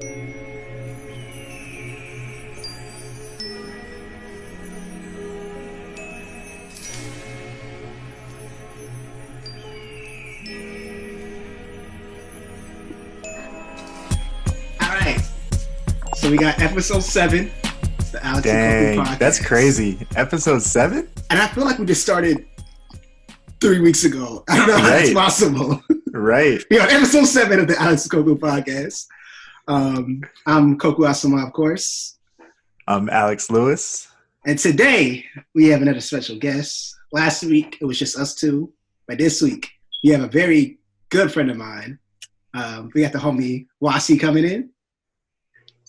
All right. So we got episode seven. It's the Alex Dang, podcast. that's crazy. Episode seven? And I feel like we just started three weeks ago. I don't know how that's possible. Right. we on episode seven of the Alex Koku podcast. Um, I'm Koku Asama, of course. I'm Alex Lewis. And today we have another special guest. Last week it was just us two, but this week we have a very good friend of mine. Um, we got the homie Wasi coming in.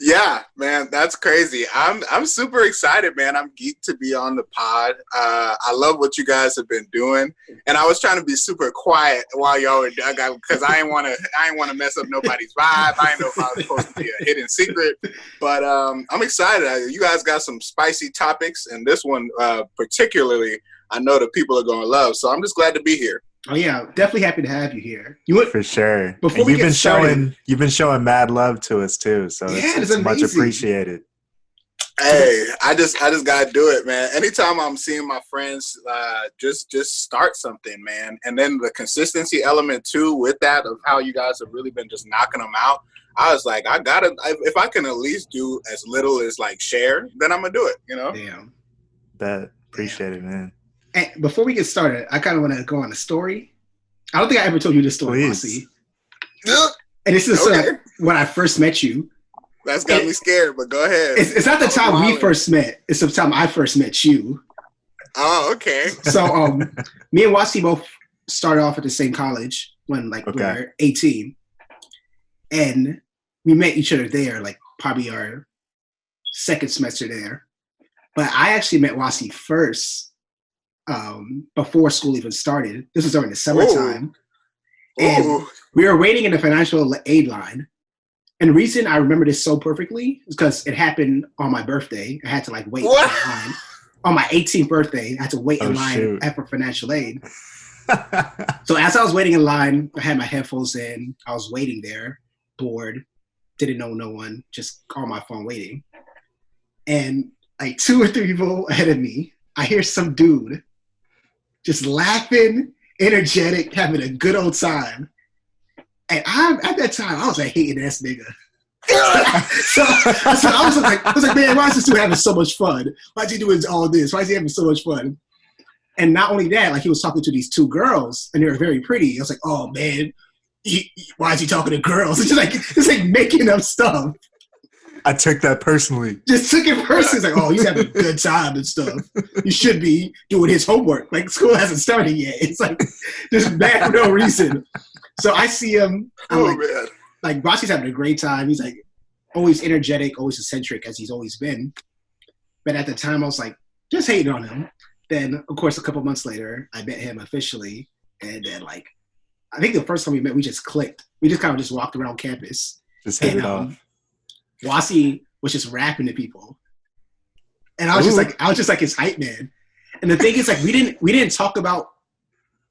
Yeah, man, that's crazy. I'm I'm super excited, man. I'm geeked to be on the pod. Uh, I love what you guys have been doing, and I was trying to be super quiet while y'all were because I didn't want to I didn't want to mess up nobody's vibe. I know if I was supposed to be a hidden secret, but um, I'm excited. You guys got some spicy topics, and this one uh, particularly, I know that people are to love. So I'm just glad to be here. Oh yeah, definitely happy to have you here. You would For sure. Before and we you've been started- showing you've been showing mad love to us too. So Yeah, it's, it's it's much appreciated. Hey, I just I just gotta do it, man. Anytime I'm seeing my friends uh just just start something, man. And then the consistency element too with that of how you guys have really been just knocking them out. I was like, I gotta if I can at least do as little as like share, then I'm gonna do it, you know? damn. That appreciate it, man. And before we get started, I kind of want to go on a story. I don't think I ever told you this story, Please. Wasi. And this is Okay. uh, when I first met you. That's got me scared, but go ahead. It's, it's not the I was time we wilding. first met. It's the time I first met you. Oh, okay. So um, me and Wasi both started off at the same college when like we Okay. were 18. And we met each other there, like probably our second semester there. But I actually met Wasi first um, before school even started. This was during the summertime. And Ooh. we were waiting in the financial aid line. And the reason I remember this so perfectly is because it happened on my birthday. I had to like wait What? in line. On my 18th birthday, I had to wait in Oh, line shoot. for financial aid. So as I was waiting in line, I had my headphones in. I was waiting there, bored, didn't know no one, just on my phone waiting. And like two or three people ahead of me, I hear some dude just laughing, energetic, having a good old time. And I at that time I was like hating ass nigga. so, so I was like, I was like, man, why is this dude having so much fun? Why is he doing all this? Why is he having so much fun? And not only that, like he was talking to these two girls, and they were very pretty. I was like, oh man, he- why is he talking to girls? It's just like it's like making up stuff. I took that personally. Just took it personally. It's like, oh, he's having a good time and stuff. He should be doing his homework. Like school hasn't started yet. It's like just bad for no reason. So I see him. I'm Oh like, man. like Wasi's having a great time. He's like always energetic, always eccentric as he's always been. But at the time, I was like just hating on him. Then, of course, a couple months later, I met him officially, and then like I think the first time we met, we just clicked. We just kind of just walked around campus. Just hit it um, off. Wasi was just rapping to people, and I was just like, I was just like his hype man. And the thing is, like, we didn't we didn't talk about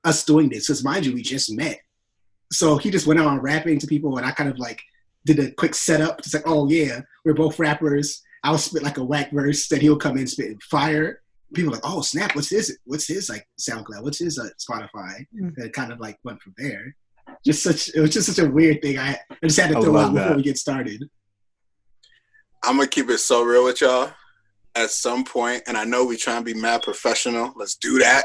us doing this because, mind you, we just met. So he just went on rapping to people, and I kind of like did a quick setup. It's like, oh yeah, we're both rappers. I'll spit like a whack verse, then he'll come in spit fire. People are like, oh snap, what's his what's his like SoundCloud? What's his uh, Spotify? Mm. And it kind of like went from there. Just such it was just such a weird thing. I, I just had to I throw out before we get started. I'm gonna keep it so real with y'all. At some point, and I know we try and be mad professional. Let's do that.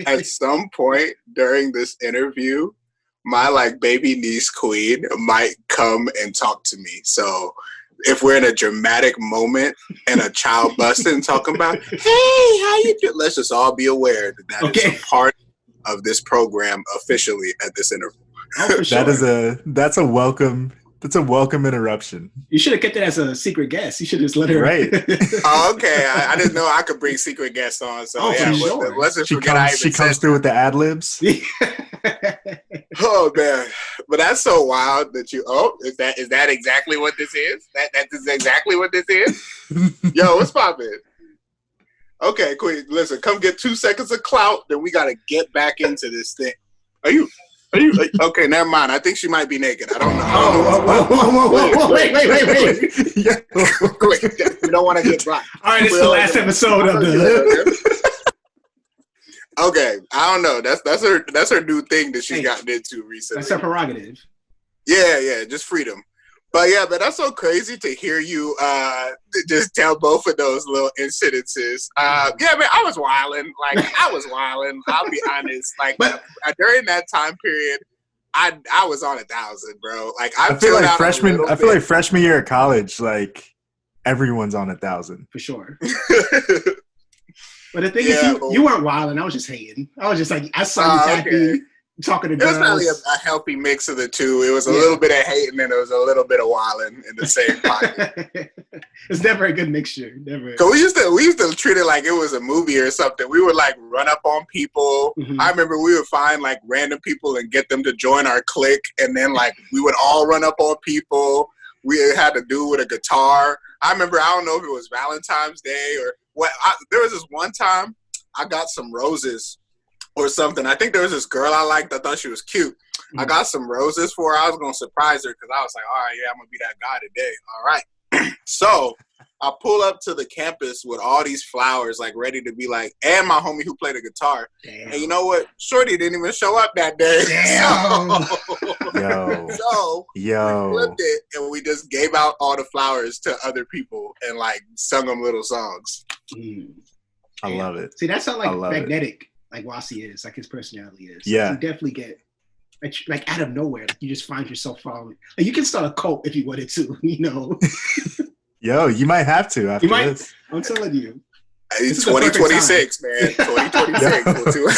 At some point during this interview, my like baby niece queen might come and talk to me. So if we're in a dramatic moment and a child busting talking about, hey, how you do? Let's just all be aware that that is Okay. a part of this program officially at this interview. Oh, sure. That is a that's a welcome that's a welcome interruption. you should have kept it as a secret guest. You should just let her. Right. Oh, okay. I, I didn't know I could bring secret guests on. So Oh, for yeah, let's, sure. let's just She forget I comes she comes said through with the ad libs. Oh man, but that's so wild that you. Oh, is that is that exactly what this is? That that is exactly what this is. Yo, what's poppin'? Okay, Queen. Listen, come get two seconds of clout. Then we gotta get back into this thing. Are you? Are you okay? Never mind. I think she might be naked. I don't know. Oh, whoa, whoa, whoa, wait, wait, wait, wait. yeah. Wait, we don't want to get blocked. All right, is the last episode of the. okay, I don't know. That's that's her that's her new thing that she's Hey, gotten into recently. That's her prerogative. Yeah, yeah, just freedom. But yeah, but that's so crazy to hear you uh just tell both of those little incidences. Uh yeah, man, I was wilding. Like I was wilding. I'll be honest. Like But- uh, during that time period, I I was on a thousand, bro. Like I, I feel like freshman. I feel bit. like freshman year of college, like everyone's on a thousand. For sure. But the thing Yeah, is, but- you, you weren't wilding. I was just hating. I was just like, I saw you Oh, happy, okay. Talking to It was probably a, a healthy mix of the two. It was a Yeah. little bit of hating and it was a little bit of wilding in the same pocket. it's never a good mixture. Never. Cause we used to we used to treat it like it was a movie or something. We would like run up on people. Mhm. I remember we would find like random people and get them to join our clique, and then like we would all run up on people. We had to do with a guitar. I remember I don't know if it was Valentine's Day or what. I, there was this one time I got some roses or something. I think there was this girl I liked. I thought she was cute. I Mhm. got some roses for her. I was gonna surprise her because I was like, all right, yeah, I'm gonna be that guy today. All right. so I pull up to the campus with all these flowers, like ready to be like, and my homie who played the guitar. Damn. And you know what? Shorty didn't even show up that day. Damn. Yo, So, so we yo. flipped it and we just gave out all the flowers to other people and like sung them little songs. Mm. I love it. See, that's how I like magnetic. it. Magnetic, like Wasi is, like his personality is. Yeah. you definitely get like, like out of nowhere, like, you just find yourself following. Like, you can start a cult if you wanted to. You know, Yo, you might have to after You might- this. I'm telling you. It's is the perfect 2026, man. 2026. We'll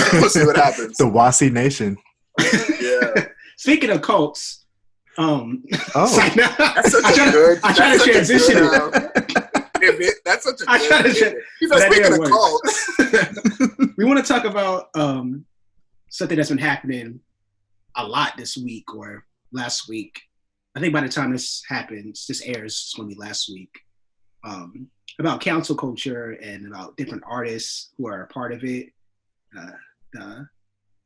see, we'll see what happens. The Wasi Nation. Yeah. Speaking of cults, um, Oh, sorry, now- That's such I a try good. I try that's to transition it. um, pivot. That's such a I good. try to pivot. tra- He's speaking of work. cults. we want to talk about um, something that's been happening a lot this week or last week. I think by the time this happens, this airs, it's going to be last week. Um, about cancel culture and about different artists who are a part of it. Uh, the,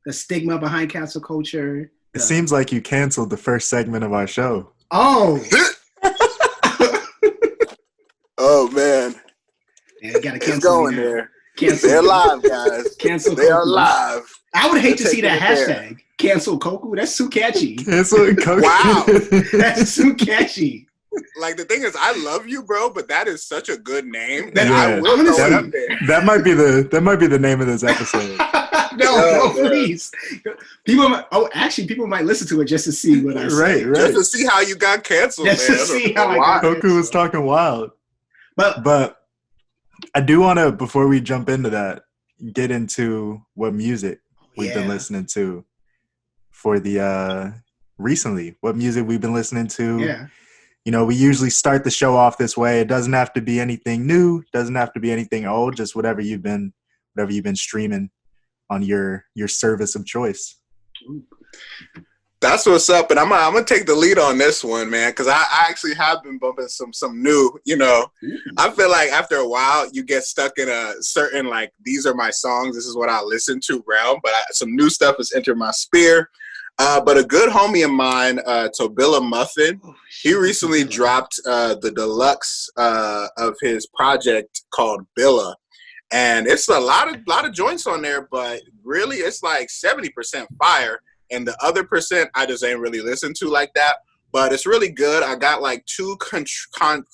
the stigma behind cancel culture. it seems like you canceled the first segment of our show. Oh, Oh man, man, you got to it's cancel. going me there. Cancel. They're live, guys. Cancel. They are live. I would hate to They're see that taking it hashtag. Cancel Koku. That's too catchy. Cancel Coke. Wow. That's too catchy. Like the thing is, I love you, bro, but that is such a good name that Yeah. I will throw it up there. that might be the that might be the name of this episode. no, Oh, no, please. People, might, oh, actually, people might listen to it just to see what I say. right, Just to see how you got canceled, Just to see how I why. got- Koku was talking wild. But But I do want to, before we jump into that, get into what music we've been listening to for the uh recently. What music we've been listening to. yeah, You know, we usually start the show off this way. It doesn't have to be anything new, doesn't have to be anything old, just whatever you've been whatever you've been streaming on your your service of choice. That's what's up, and I'm I'm gonna take the lead on this one, man, because I, I actually have been bumping some some new. You know, I feel like after a while you get stuck in a certain like these are my songs, this is what I listen to realm. But I, some new stuff has entered my sphere. Uh, but a good homie of mine, uh, Tobilla Muffin, Oh, he recently dropped uh, the deluxe uh, of his project called Billa, and it's a lot of lot of joints on there. But really, it's like seventy percent fire, and the other percent I just ain't really listened to like that. But it's really good. I got like two con- con-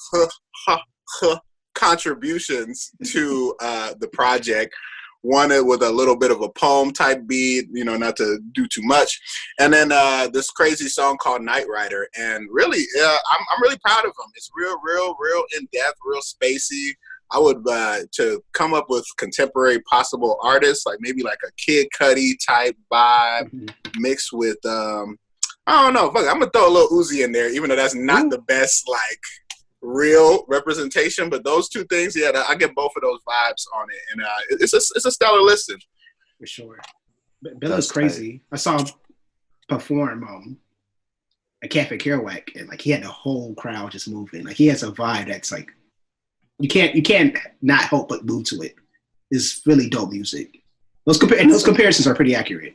contributions to uh, the project. One with a little bit of a poem type beat, you know, not to do too much, and then uh, this crazy song called Night Rider. And really, uh, I'm, I'm really proud of him. It's real, real, real in depth, real spacey. I would uh, to come up with contemporary possible artists, like maybe like a Kid Cudi type vibe, Mhm. mixed with um, I don't know. Fuck, I'm gonna throw a little Uzi in there, even though that's not Ooh. the best like real representation. But those two things, yeah, I get both of those vibes on it, and uh, it's a it's a stellar listen. for sure. But Billa's That's crazy. I saw him perform um, at Cafe Kerouac, and like he had the whole crowd just moving. Like he has a vibe that's like you can't you can't not help but move to it. It's really dope music. Those compar- and those comparisons are pretty accurate.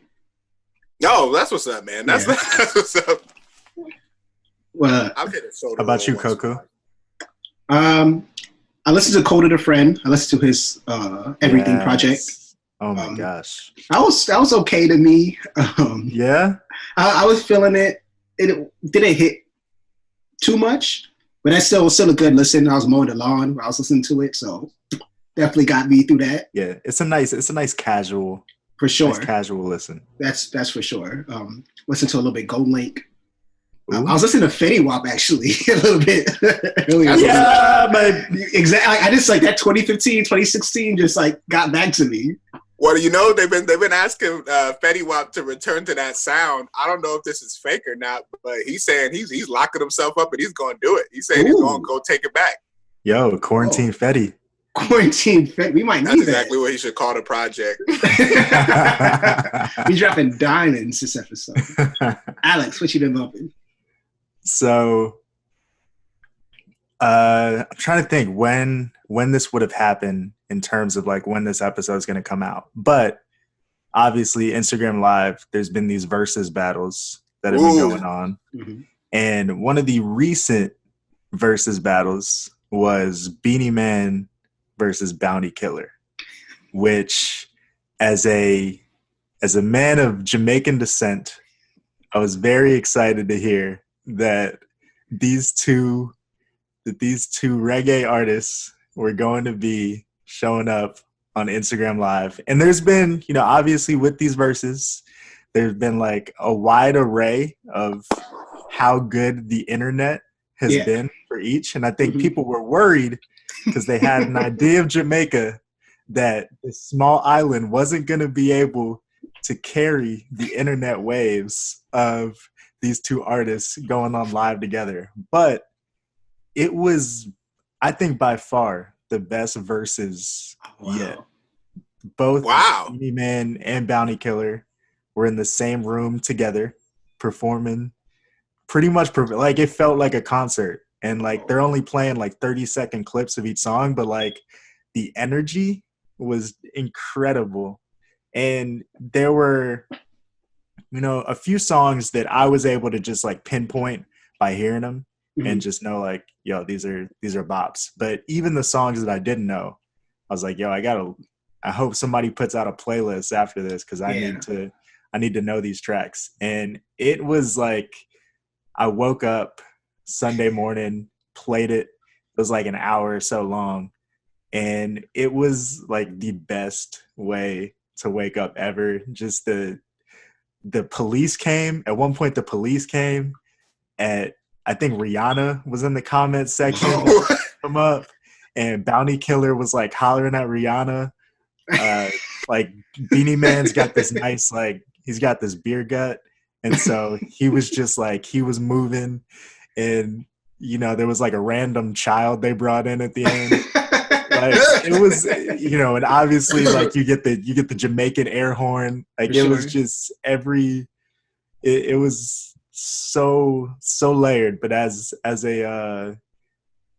Oh, that's what's up, man. That's, Yeah. that's what's up. Well, I'll get a. How about you, once Koku? um, I listened to Kota the Friend. I listened to his uh, Everything Yes. Project. Oh my Um, gosh. I was that was okay to me. Um, Yeah. I, I was feeling it. It didn't hit too much, but that's still still a good listen. I was mowing the lawn while I was listening to it, so definitely got me through that Yeah. It's a nice. It's a nice casual. for sure. Nice casual listen. That's that's for sure. Um, listen to a little bit Golden Link. I. I was listening to Fetty Wap actually a little bit earlier. Yeah, but exactly. I just like that 2015, 2016 just like got back to me. Well, you know they've been they've been asking uh, Fetty Wap to return to that sound. I don't know if this is fake or not, but he's saying he's he's locking himself up and he's going to do it. He's saying he's going to go take it back. yo, quarantine Fetty. Quarantine Fetty, we might not. That's need exactly what he should call the project. that. we dropping diamonds this episode. Alex, what you been bumping? so uh i'm trying to think when when this would have happened in terms of like when this episode is going to come out. But obviously instagram live there's been these Verzuz battles that have been going on. Mhm. and one of the recent Verzuz battles was beenie man versus bounty killer which as a as a man of jamaican descent i was very excited to hear that these two that these two reggae artists were going to be showing up on Instagram live. And there's been, you know, obviously with these verses, there's been like a wide array of how good the internet has Yeah. been for each. And I think Mhm. people were worried because they had an idea of Jamaica that this small island wasn't going to be able to carry the internet waves of these two artists going on live together. But it was, I think, by far the best verses yet. Both Wow. Beenie Man and Bounty Killer were in the same room together performing pretty much per- like it felt like a concert and like they're only playing like 30 second clips of each song but like the energy was incredible and there were you know a few songs that I was able to just like pinpoint by hearing them and mm-hmm. just know like yo these are these are bops. But even the songs that i didn't know i was like yo i gotta i hope somebody puts out a playlist after this because i Yeah. need to i need to know these tracks. And it was like i woke up sunday morning played it it was like an hour or so long and it was like the best way to wake up ever. Just the the police came at one point the police came at I think Rihanna was in the comments section come up and Bounty Killer was like hollering at Rihanna. Uh, like Beenie Man's got this nice like he's got this beer gut, and so he was just like he was moving, and you know there was like a random child they brought in at the end. Like it was, you know, and obviously like you get the you get the Jamaican air horn. Like For it was just every. It, it was so so layered, but as as a uh,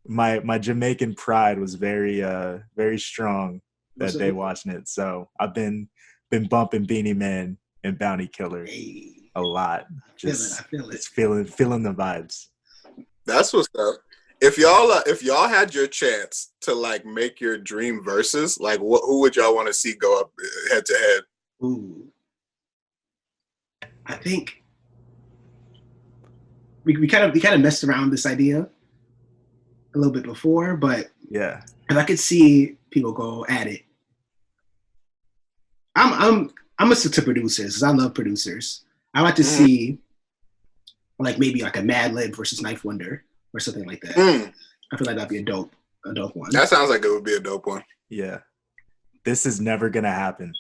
my my Jamaican pride was very uh very strong that day watching it. So I've been been bumping Beenie Man and Bounty Killer Hey, a lot. feel it, Just I feel it. it's feeling feeling the vibes. That's what's up. If y'all uh, if y'all had your chance to like make your dream verses, like what who would y'all want to see go up head to head? Ooh. I think we, we kind of we kind of messed around this idea a little bit before, but Yeah. if I could see people go at it, I'm I'm I'm a stick to producers 'cause I love producers. I like to Mhm. see like maybe like a Madlib versus 9th Wonder or something like that. Mm, I feel like that'd be a dope a dope one. that sounds like it would be a dope one. Yeah. This is never gonna happen.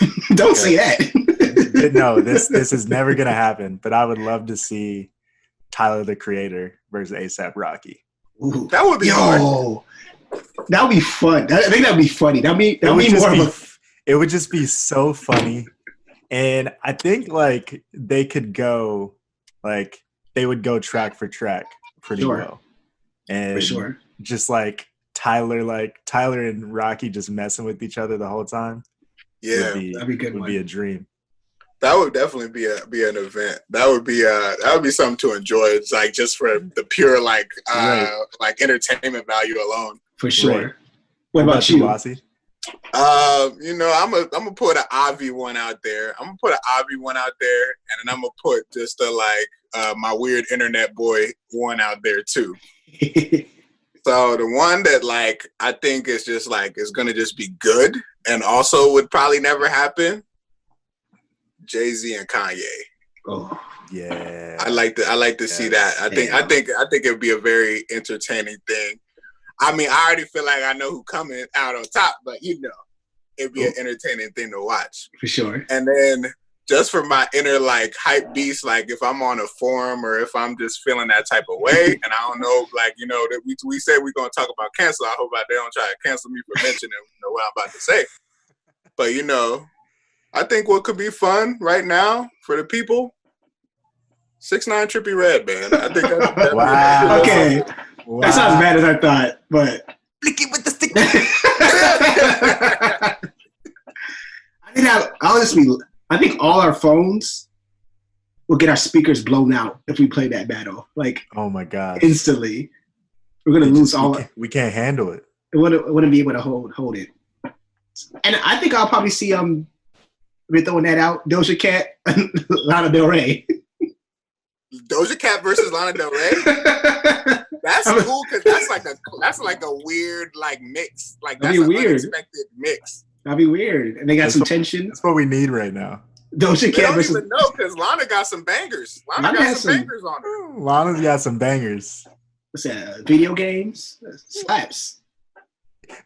Don't say that. No, this this is never gonna happen. But I would love to see Tyler the Creator versus ASAP Rocky. That would be hard. That'd be fun. That, I think that'd be funny. That'd be that'd be more be of a it would just be so funny. And I think like they could go like they would go track for track pretty Sure. well. And for sure. just like Tyler like Tyler and Rocky just messing with each other the whole time Yeah. would be, That'd be good would one. be a dream. That would definitely be a be an event. That would be uh that would be something to enjoy. It's like just for the pure like uh right. like entertainment value alone. For sure. Right. What about, you, Wasi? Uh, you know, I'm a I'm gonna put an Avi one out there. I'm gonna put an Avi one out there, and then I'm gonna put just a like uh, my weird internet boy one out there too. so the one that like I think is just like is gonna just be good, and also would probably never happen. Jay Z and Kanye. Oh yeah, I like to I like to yes. see that. I think I think I think it would be a very entertaining thing. I mean, I already feel like I know who coming out on top, but you know, it'd be Ooh. an oh. entertaining thing to watch for sure. And then just for my inner like hype beast, like if I'm on a forum or if I'm just feeling that type of way, and I don't know, like you know that we we said we're gonna talk about cancel. I hope they don't try to cancel me for mentioning you know, what I'm about to say. But you know, I think what could be fun right now for the people, six nine Trippie Redd man. I think that's, that's wow. okay. Wow. That's not as bad as I thought, but Blicky with the stick. I think I honestly, I think all our phones will get our speakers blown out if we play that battle. Like, oh my god, instantly, we're gonna lose all. We can't, we can't handle it. It wouldn't, wouldn't be able to hold hold it. And I think I'll probably see um, we're throwing that out. Doja Cat, Lana Del Rey. Doja Cat versus Lana Del Rey. That's cool because that's like a that's like a weird like mix. Like that's an weird. unexpected mix. That'd be weird. And they got that's some what, tension. That's what we need right now. Doja Cat versus. Don't even know because Lana got some bangers. Lana, Lana got some, some, bangers on her. Lana's got some bangers. What's that? Uh, video games slaps.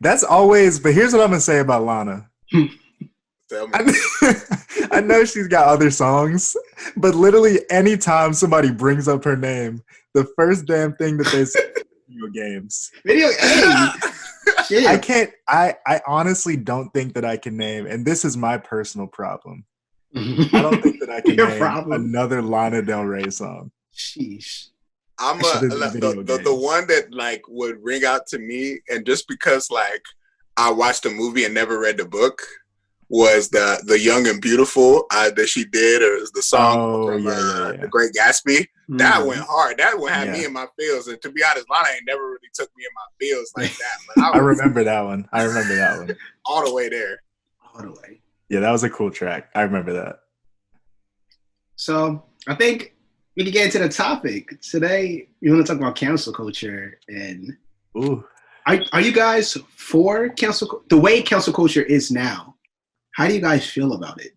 That's always. But here's what I'm gonna say about Lana. Hmm. I, I know she's got other songs, but literally anytime somebody brings up her name, the first damn thing that they say is video games. Video games. I can't I I honestly don't think that I can name and this is my personal problem. I don't think that I can name problem. another Lana Del Rey song. Sheesh. I'm a, the, the, the one that like would ring out to me and just because like I watched the movie and never read the book, was the the Young and Beautiful uh, that she did, or the song oh, from yeah, uh, yeah. The Great Gatsby. Mm. That went hard. That one had yeah. me in my feels. And to be honest, Lana ain't never really took me in my feels like that. But I, I remember that one. I remember that one. all the way there. All the way. Yeah, that was a cool track. I remember that. So I think we can get into the topic today. We want to talk about cancel culture and. Ooh. Are, are you guys for cancel the way cancel culture is now? How do you guys feel about it?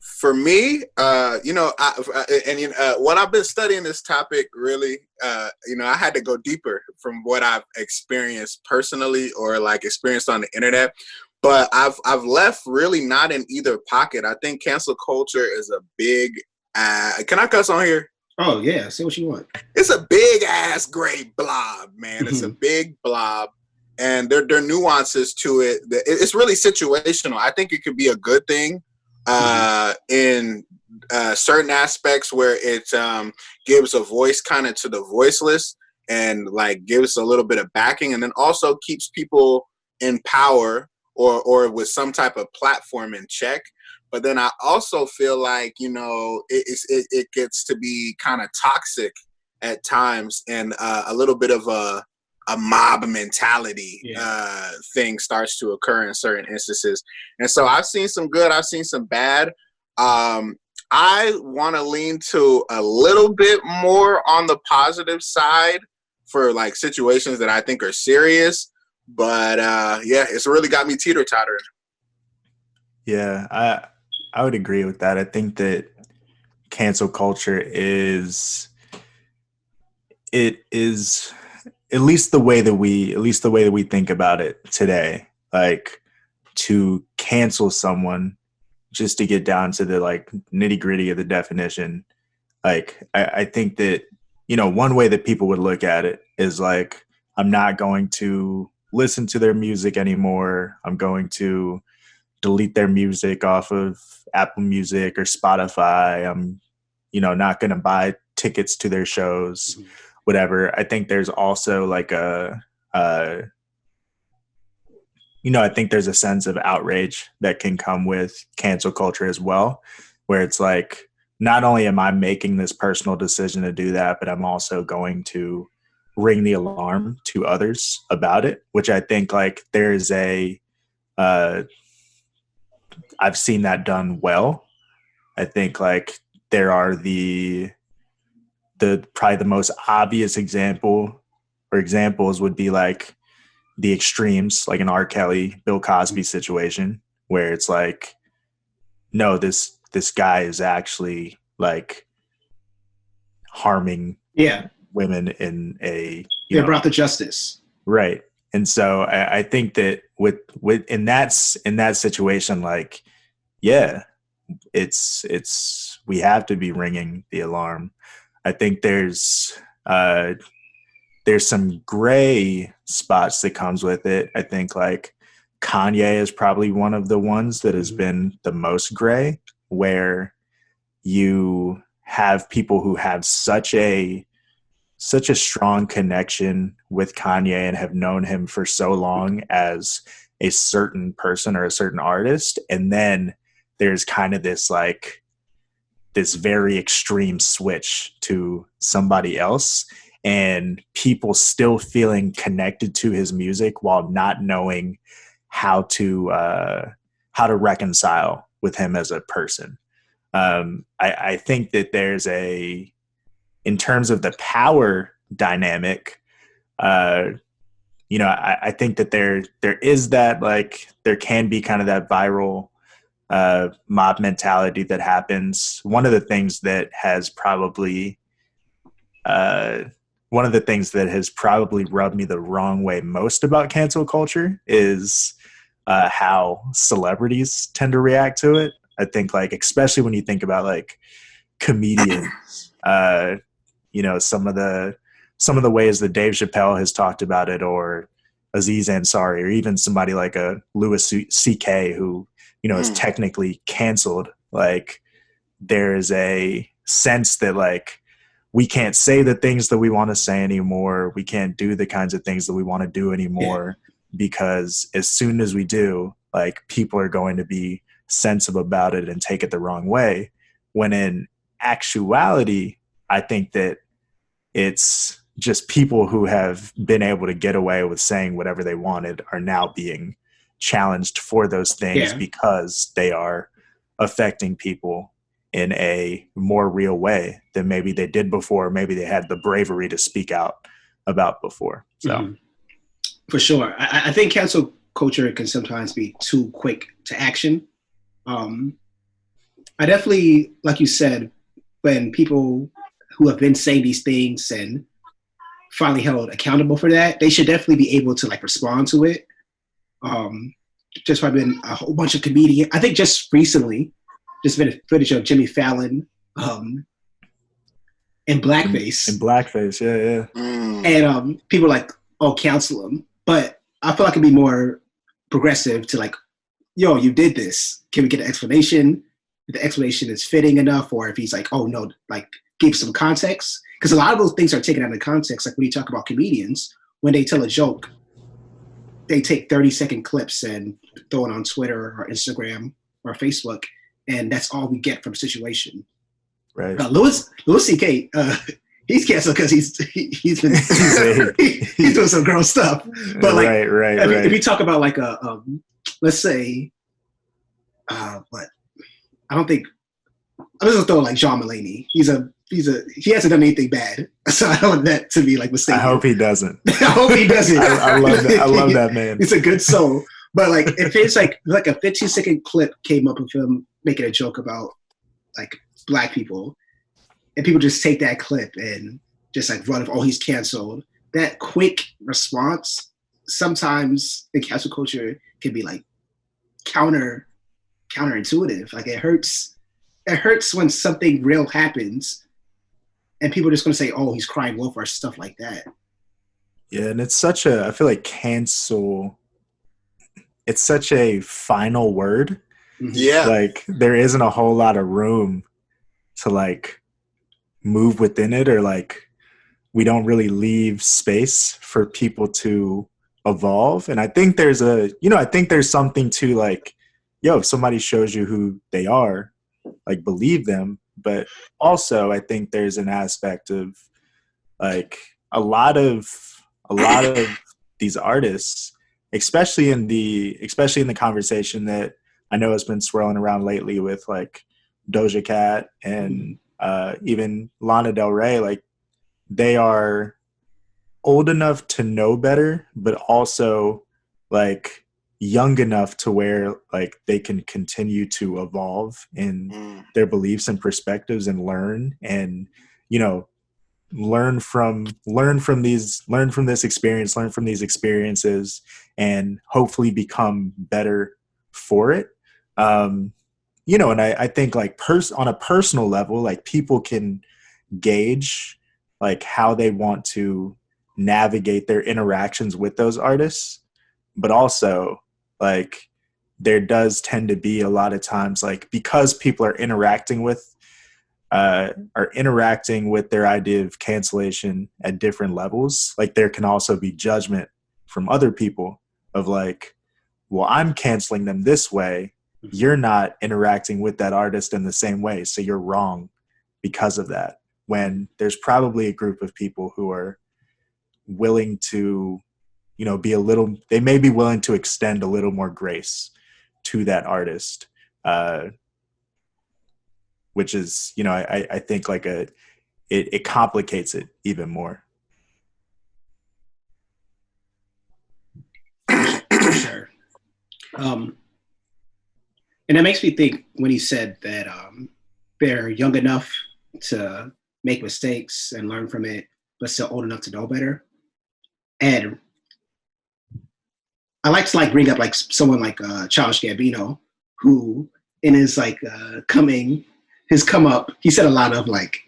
For me, uh, you know, I, and you know, uh, when I've been studying this topic, really, uh, you know, I had to go deeper from what I've experienced personally or like experienced on the internet. But I've I've left really not in either pocket. I think cancel culture is a big. Uh, can I cuss on here? Oh yeah, say what you want. It's a big ass gray blob, man. It's a big blob and there, there are nuances to it. It's really situational. I think it could be a good thing uh, in uh, certain aspects where it um, gives a voice kind of to the voiceless and like gives a little bit of backing, and then also keeps people in power or or with some type of platform in check. But then I also feel like you know it, it, it gets to be kind of toxic at times and uh, a little bit of a a mob mentality yeah. uh, thing starts to occur in certain instances. And so I've seen some good, I've seen some bad. Um, I want to lean to a little bit more on the positive side for like situations that I think are serious. But uh, yeah, it's really got me teeter tottering. Yeah, I I would agree with that. I think that cancel culture is it is at least the way that we at least the way that we think about it today like to cancel someone just to get down to the like nitty gritty of the definition like I, I think that you know one way that people would look at it is like i'm not going to listen to their music anymore. I'm going to delete their music off of apple music or spotify. I'm you know not going to buy tickets to their shows. Mm-hmm whatever. I think there's also like a, a you know, I think there's a sense of outrage that can come with cancel culture as well, where it's like, not only am I making this personal decision to do that, but I'm also going to ring the alarm to others about it, which I think like there is a, uh, I've seen that done well. I think like there are the, the probably the most obvious example or examples would be like the extremes, like an R. Kelly, Bill Cosby mm-hmm. situation, where it's like, no, this this guy is actually like harming Yeah, women in a they know, brought the justice. right. And so I, I think that with with in that s- in that situation, like, yeah, it's it's we have to be ringing the alarm. I think there's uh there's some gray spots that comes with it. I think like Kanye is probably one of the ones that has been the most gray, where you have people who have such a such a strong connection with Kanye and have known him for so long as a certain person or a certain artist and then there's kind of this like this very extreme switch to somebody else and people still feeling connected to his music while not knowing how to uh, how to reconcile with him as a person. Um, I, I think that there's a in terms of the power dynamic. Uh, you know, I, I think that there there is that like there can be kind of that viral uh, mob mentality that happens. One of the things that has probably uh, one of the things that has probably rubbed me the wrong way most about cancel culture is uh, how celebrities tend to react to it. I think like especially when you think about like comedians, uh, you know, some of the some of the ways that Dave Chappelle has talked about it, or Aziz Ansari, or even somebody like a Louis C.K. who you know is Mm. technically canceled. Like there is a sense that like we can't say the things that we want to say anymore. We can't do the kinds of things that we want to do anymore because as soon as we do, like people are going to be sensitive about it and take it the wrong way. When in actuality, I think that it's just people who have been able to get away with saying whatever they wanted are now being challenged for those things Yeah. because they are affecting people in a more real way than maybe they did before. Maybe they had the bravery to speak out about before. So, Mhm. For sure. I- I think cancel culture can sometimes be too quick to action. Um, I definitely, like you said, when people who have been saying these things and finally held accountable for that, they should definitely be able to like respond to it. Um, just by been a whole bunch of comedians. I think just recently, just been footage of Jimmy Fallon um, in blackface in blackface, yeah, yeah. Mm. and um, people like, oh, cancel him. But I feel like it'd be more progressive to like, yo, you did this. Can we get an explanation? If the explanation is fitting enough, or if he's like, oh no, like give some context. Because a lot of those things are taken out of context. Like when you talk about comedians, when they tell a joke, they take 30 second clips and throw it on Twitter or Instagram or Facebook, and that's all we get from a situation. Right. Uh, Louis Louis C.K. Uh, he's canceled because he's he, he's been he's doing some gross stuff. But, like, right, right, If, you- right. if you talk about like a um, let's say, uh, what I don't think I'm just gonna throw like John Mulaney. He's a he's a he hasn't done anything bad, so I don't want that to be like mistaken. I hope he doesn't. I hope he doesn't. I, I love that. I love that man. He's a good soul. But like if it's like like a 15 second clip came up of him making a joke about like black people, and people just take that clip and just like run, oh, he's canceled. That quick response sometimes in cancel culture can be like counter counterintuitive. Like it hurts. It hurts when something real happens, and people are just gonna say, "Oh, he's crying wolf" or stuff like that. Yeah, and it's such a I feel like cancel it's such a final word. Mhm. Yeah. Like there isn't a whole lot of room to like move within it or like we don't really leave space for people to evolve and i think there's a you know i think there's something to like yo if somebody shows you who they are like believe them but also i think there's an aspect of like a lot of a lot of these artists especially in the especially in the conversation that i know has been swirling around lately with like doja cat and uh even lana del rey like they are old enough to know better but also like young enough to where like they can continue to evolve in mm. their beliefs and perspectives and learn and you know learn from learn from these learn from this experience learn from these experiences and hopefully become better for it um you know and i, I think like pers- on a personal level like people can gauge like how they want to navigate their interactions with those artists but also like there does tend to be a lot of times like because people are interacting with uh, are interacting with their idea of cancellation at different levels like there can also be judgment from other people of like well i'm canceling them this way mm-hmm. you're not interacting with that artist in the same way so you're wrong because of that when there's probably a group of people who are willing to you know be a little they may be willing to extend a little more grace to that artist uh which is you know i i think like a it, it complicates it even more. Sure. Um and it makes me think when he said that um they're young enough to make mistakes and learn from it but still old enough to know better. And I like to like bring up like someone like uh, Charles Gambino, who in his like uh, coming, his come up, he said a lot of like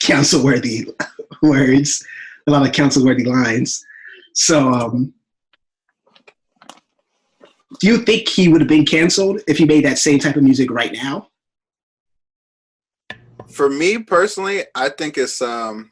cancel worthy words, a lot of cancel worthy lines. So, um, do you think he would have been canceled if he made that same type of music right now? For me personally, I think it's um,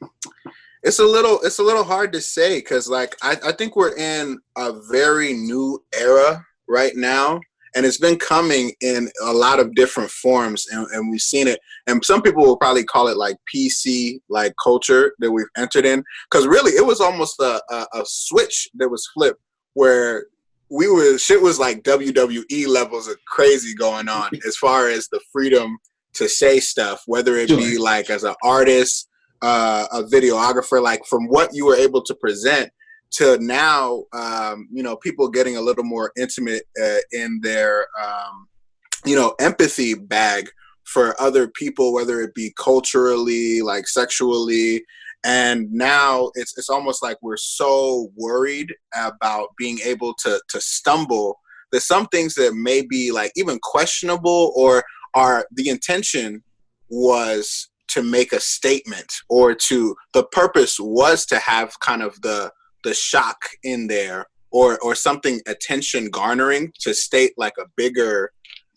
it's a little it's a little hard to say because like I, I think we're in a very new era right now and it's been coming in a lot of different forms and, and we've seen it and some people will probably call it like pc like culture that we've entered in because really it was almost a, a, a switch that was flipped where we were shit was like wwe levels of crazy going on as far as the freedom to say stuff whether it be like as an artist uh, a videographer, like from what you were able to present to now, um, you know, people getting a little more intimate uh, in their, um, you know, empathy bag for other people, whether it be culturally, like sexually. And now it's it's almost like we're so worried about being able to to stumble that some things that may be like even questionable or are the intention was to make a statement or to the purpose was to have kind of the the shock in there or or something attention garnering to state like a bigger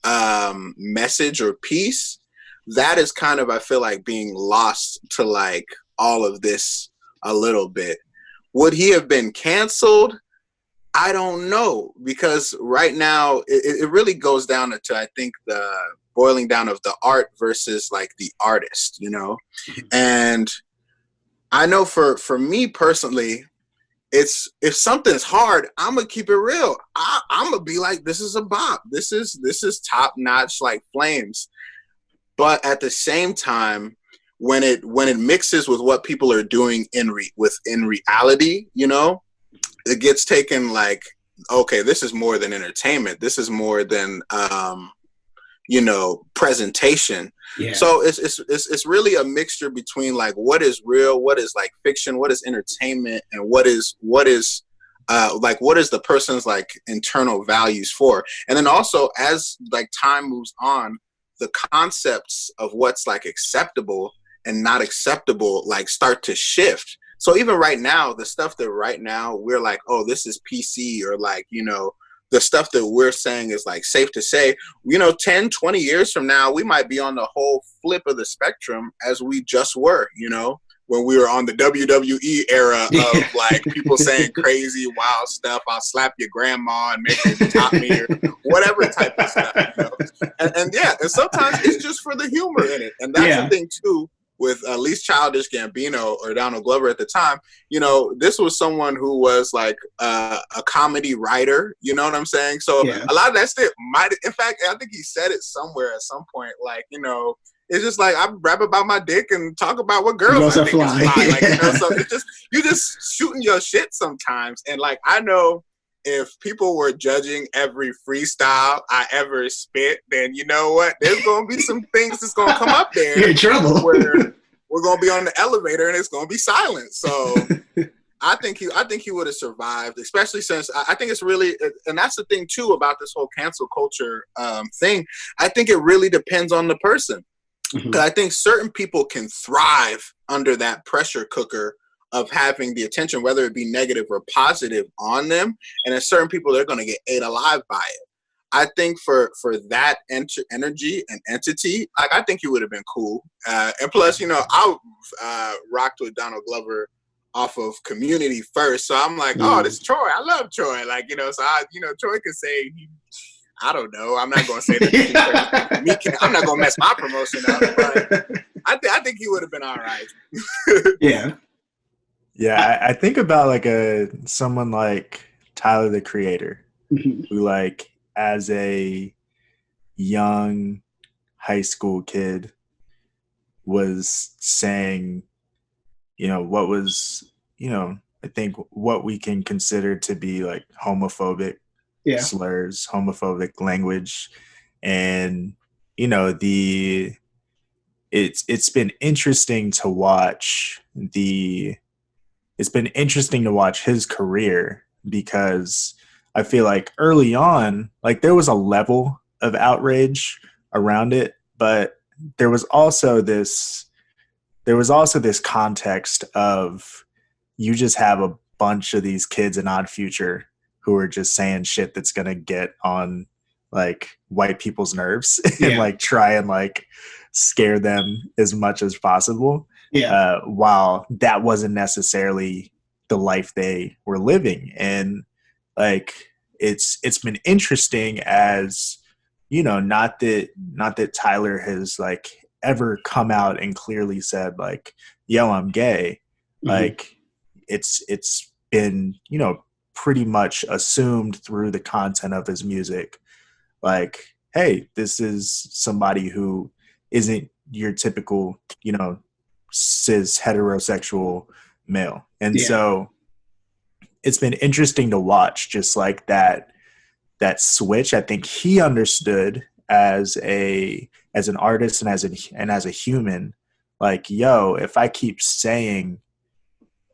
um message or piece that is kind of i feel like being lost to like all of this a little bit. Would he have been canceled? I don't know because right now it, it really goes down to i think the boiling down of the art versus like the artist, you know? Mm-hmm. And I know for for me personally, it's if something's hard, I'm gonna keep it real. I, I'm gonna be like, this is a bop. This is this is top notch like flames. But at the same time, when it when it mixes with what people are doing in re with in reality, you know, it gets taken like, okay, this is more than entertainment. This is more than um, you know presentation. Yeah. so it's, it's it's it's really a mixture between like what is real what is like fiction what is entertainment and what is what is uh, like what is the person's like internal values for? And then also as like time moves on the concepts of what's like acceptable and not acceptable like start to shift. So even right now the stuff that right now we're like oh this is pc or like you know the stuff that we're saying is like safe to say you know 10 20 years from now we might be on the whole flip of the spectrum as we just were you know when we were on the WWE era of like people saying crazy, wild stuff. I'll slap your grandma and make her top me or whatever type of stuff. You know? and, and, yeah, and sometimes it's just for the humor in it. And that's yeah. the thing too with at least Childish Gambino or Donald Glover at the time. You know, this was someone who was like uh, a comedy writer. You know what I'm saying? So yeah. a lot of that stuff might, in fact, I think he said it somewhere at some point, like you know it's just like I rap about my dick and talk about what girls, girls I think fly. fly. Like, you know, so it's just you just shooting your shit sometimes. And like I know if people were judging every freestyle I ever spit, then you know what? There's gonna be some things that's gonna come up there. You're in trouble. Where we're gonna be on the elevator and it's gonna be silent. So I think he I think he would have survived, especially since I, I, think it's really and that's the thing too about this whole cancel culture um, thing. I think it really depends on the person. Mm-hmm. I think certain people can thrive under that pressure cooker of having the attention, whether it be negative or positive, on them. And then certain people, they're going to get ate alive by it. I think for for that ent- energy and entity, like I think he would have been cool. Uh, and plus, you know, I uh, rocked with Donald Glover off of Community first, so I'm like, mm. oh, this Troy. I love Troy. Like you know, so I, you know, Troy could say he I don't know. I'm not going to say that. me I'm not going to mess my promotion up. But I, th- I think he would have been all right. yeah. Yeah, I, I, think about like a someone like Tyler the Creator, mm-hmm. who like as a young high school kid was saying, you know, what was, you know, I think what we can consider to be like homophobic yeah. slurs, homophobic language, and you know the it's it's been interesting to watch the it's been interesting to watch his career because I feel like early on, like there was a level of outrage around it, but there was also this there was also this context of you just have a bunch of these kids in odd future who are just saying shit that's gonna get on like white people's nerves and like try and like scare them as much as possible. Yeah. Uh, while that wasn't necessarily the life they were living, and like it's it's been interesting as you know, not that not that Tyler has like ever come out and clearly said like, "Yo, I'm gay." Mm-hmm. Like it's it's been you know pretty much assumed through the content of his music like hey this is somebody who isn't your typical you know cis heterosexual male and yeah. so it's been interesting to watch just like that that switch i think he understood as a as an artist and as a and as a human like yo if i keep saying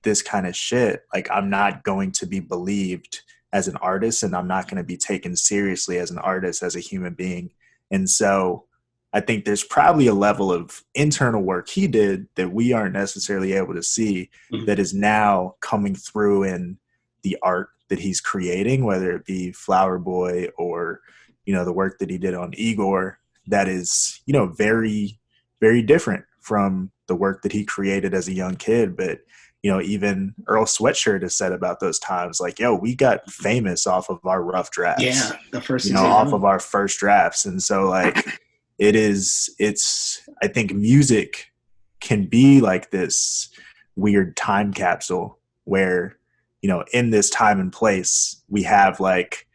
this kind of shit, like I'm not going to be believed as an artist and I'm not going to be taken seriously as an artist, as a human being. And so I think there's probably a level of internal work he did that we aren't necessarily able to see mm-hmm. that is now coming through in the art that he's creating, whether it be Flower Boy or, you know, the work that he did on Igor, that is, you know, very, very different from the work that he created as a young kid. But you know, even Earl Sweatshirt has said about those times, like, yo, we got famous off of our rough drafts. Yeah, the first, you know, off of our first drafts. And so, like, it is, it's, I think music can be like this weird time capsule where, you know, in this time and place, we have like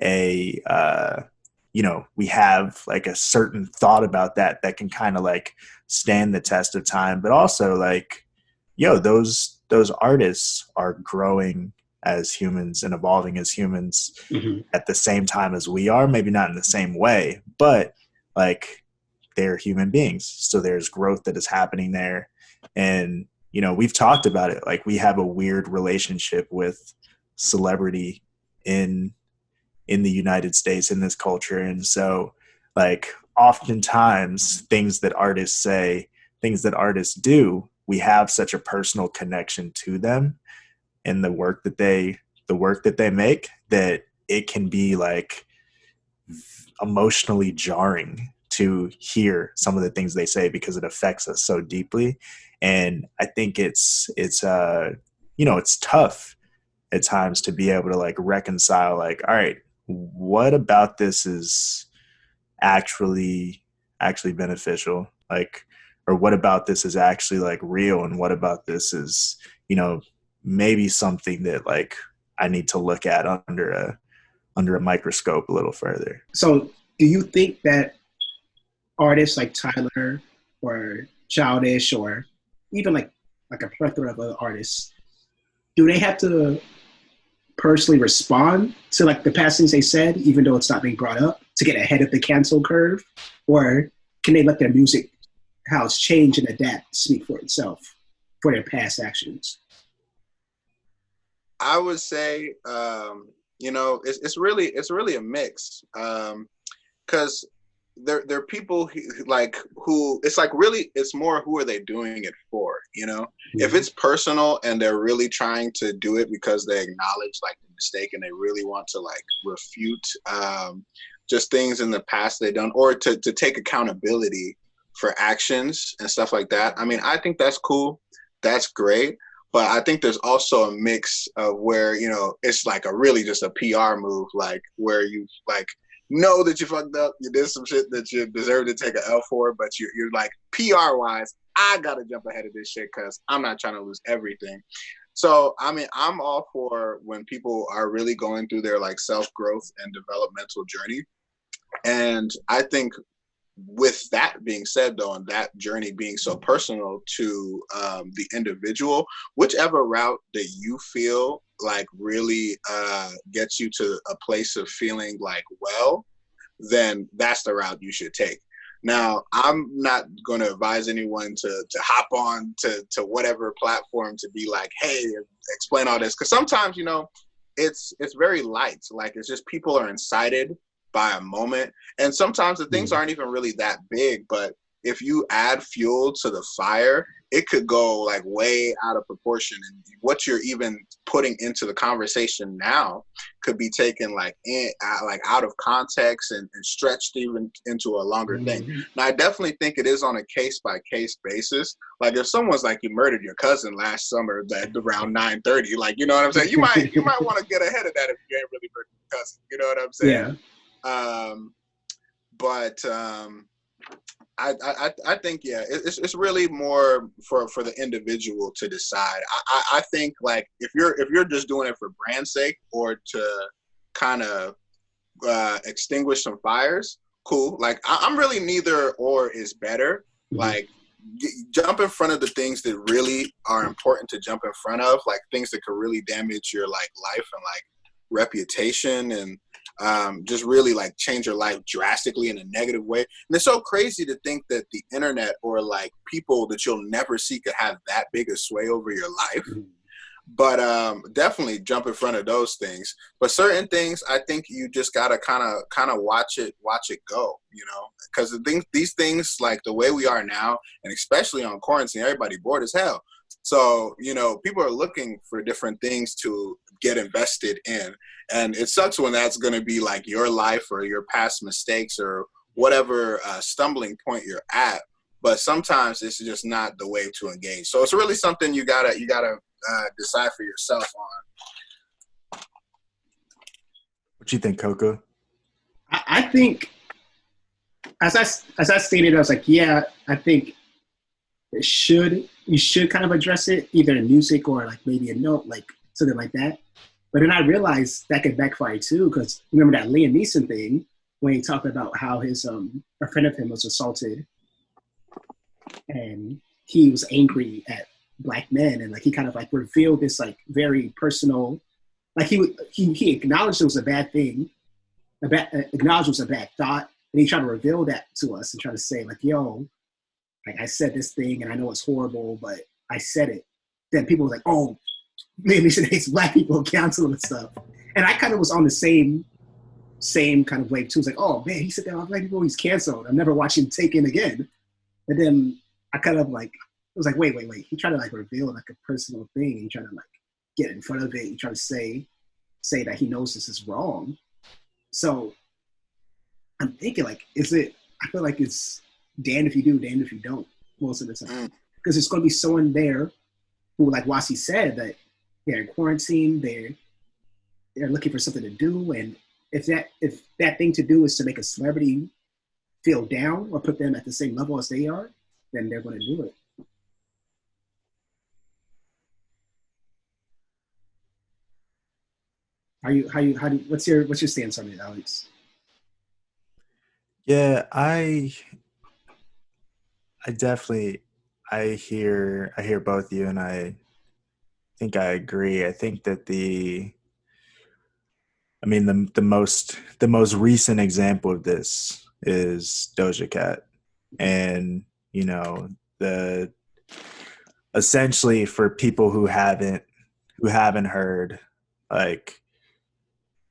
a, uh, you know, we have like a certain thought about that that can kind of like stand the test of time, but also like, yo, those those artists are growing as humans and evolving as humans mm-hmm. at the same time as we are. Maybe not in the same way, but like they're human beings. So there's growth that is happening there. And, you know, we've talked about it. Like we have a weird relationship with celebrity in in the United States in this culture. And so like oftentimes things that artists say, things that artists do we have such a personal connection to them and the work that they the work that they make that it can be like emotionally jarring to hear some of the things they say because it affects us so deeply. And i think it's it's uh you know it's tough at times to be able to like reconcile like all right what about this is actually actually beneficial? Like or what about this is actually like real? And what about this is you know maybe something that like i need to look at under a under a microscope a little further so do you think that artists like tyler or childish or even like like a plethora of other artists do they have to personally respond to like the past things they said even though it's not being brought up to get ahead of the cancel curve or can they let their music how it's changed and adapt speak for itself for their past actions? I would say, um, you know, it's, it's really it's really a mix because um, there there are people who, like who it's like really it's more who are they doing it for? You know, mm-hmm. if it's personal and they're really trying to do it because they acknowledge like the mistake and they really want to like refute um, just things in the past they've done or to to take accountability for actions and stuff like that. I mean, I think that's cool. That's great. But I think there's also a mix of where, you know, it's like a really just a PR move, like where you like know that you fucked up, you did some shit that you deserve to take an L for, but you, you're like PR wise, I gotta jump ahead of this shit because I'm not trying to lose everything. So I mean, I'm all for when people are really going through their like self growth and developmental journey. And I think with that being said though and that journey being so personal to um, the individual whichever route that you feel like really uh, gets you to a place of feeling like well then that's the route you should take. Now i'm not going to advise anyone to to hop on to to whatever platform to be like hey explain all this because sometimes you know it's it's very light. Like it's just people are incited by a moment. And sometimes the things mm-hmm. aren't even really that big, but if you add fuel to the fire, it could go like way out of proportion. And what you're even putting into the conversation now could be taken like in like out of context and, and stretched even into a longer mm-hmm. thing. Now, I definitely think it is on a case by case basis. Like if someone's like you murdered your cousin last summer at around nine thirty, like you know what I'm saying, you might you might want to get ahead of that if you ain't really murdered your cousin. You know what I'm saying? Yeah. Um, but um, I, I, I think yeah, it's it's really more for for the individual to decide. I, I think like if you're if you're just doing it for brand sake or to kind of uh, extinguish some fires, cool. Like I, am really neither or is better. Mm-hmm. Like jump in front of the things that really are important to jump in front of, like things that could really damage your like life and like reputation and um, just really like change your life drastically in a negative way. And it's so crazy to think that the internet or like people that you'll never see could have that big a sway over your life. Mm-hmm. But um, definitely jump in front of those things. But certain things, I think you just gotta kind of kind of watch it, watch it go. You know, because the things, these things, like the way we are now, and especially on quarantine, everybody bored as hell. So, you know, people are looking for different things to get invested in. And it sucks when that's going to be like your life or your past mistakes or whatever uh, stumbling point you're at. But sometimes it's just not the way to engage. So it's really something you gotta you gotta uh, decide for yourself on. What you think, Koku? I, I think, as I as I stated, I was like, yeah, I think it should you should kind of address it either in music or like maybe a note, like something like that. But then I realized that could backfire too, because remember that Liam Neeson thing when he talked about how his um a friend of him was assaulted, and he was angry at black men, and like he kind of like revealed this like very personal, like he he he acknowledged it was a bad thing, a bad uh, acknowledged it was a bad thought, and he tried to reveal that to us and try to say like, yo, like I said this thing and I know it's horrible, but I said it. Then people were like, oh, maybe should hate black people cancel and stuff. And I kind of was on the same same kind of wave too. It's like, oh man, he said that black people, he's canceled. I'm never watching him Taken again. And then I kind of like it was like, wait, wait, wait. He tried to like reveal like a personal thing. He tried to like get in front of it. He tried to say say that he knows this is wrong. So I'm thinking like, is it I feel like it's damned if you do, damned if you don't most of the time. Because mm. there's going to be someone there who, like Wasi said, that they're in quarantine, they're they're looking for something to do, and if that if that thing to do is to make a celebrity feel down or put them at the same level as they are, then they're going to do it. How you how you how do what's your what's your stance on it, Alex? Yeah, I I definitely I hear I hear both you and I think I agree. I think that the I mean the the most the most recent example of this is Doja Cat. And, you know, the essentially for people who haven't who haven't heard, like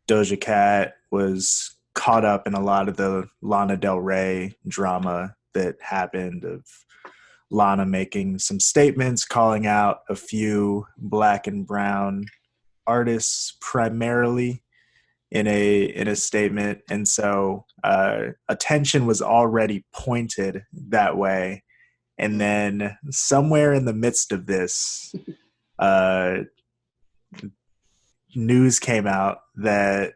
Doja Cat was caught up in a lot of the Lana Del Rey drama that happened of Lana making some statements calling out a few black and brown artists primarily in a in a statement. And so uh, attention was already pointed that way. And then somewhere in the midst of this uh, news came out that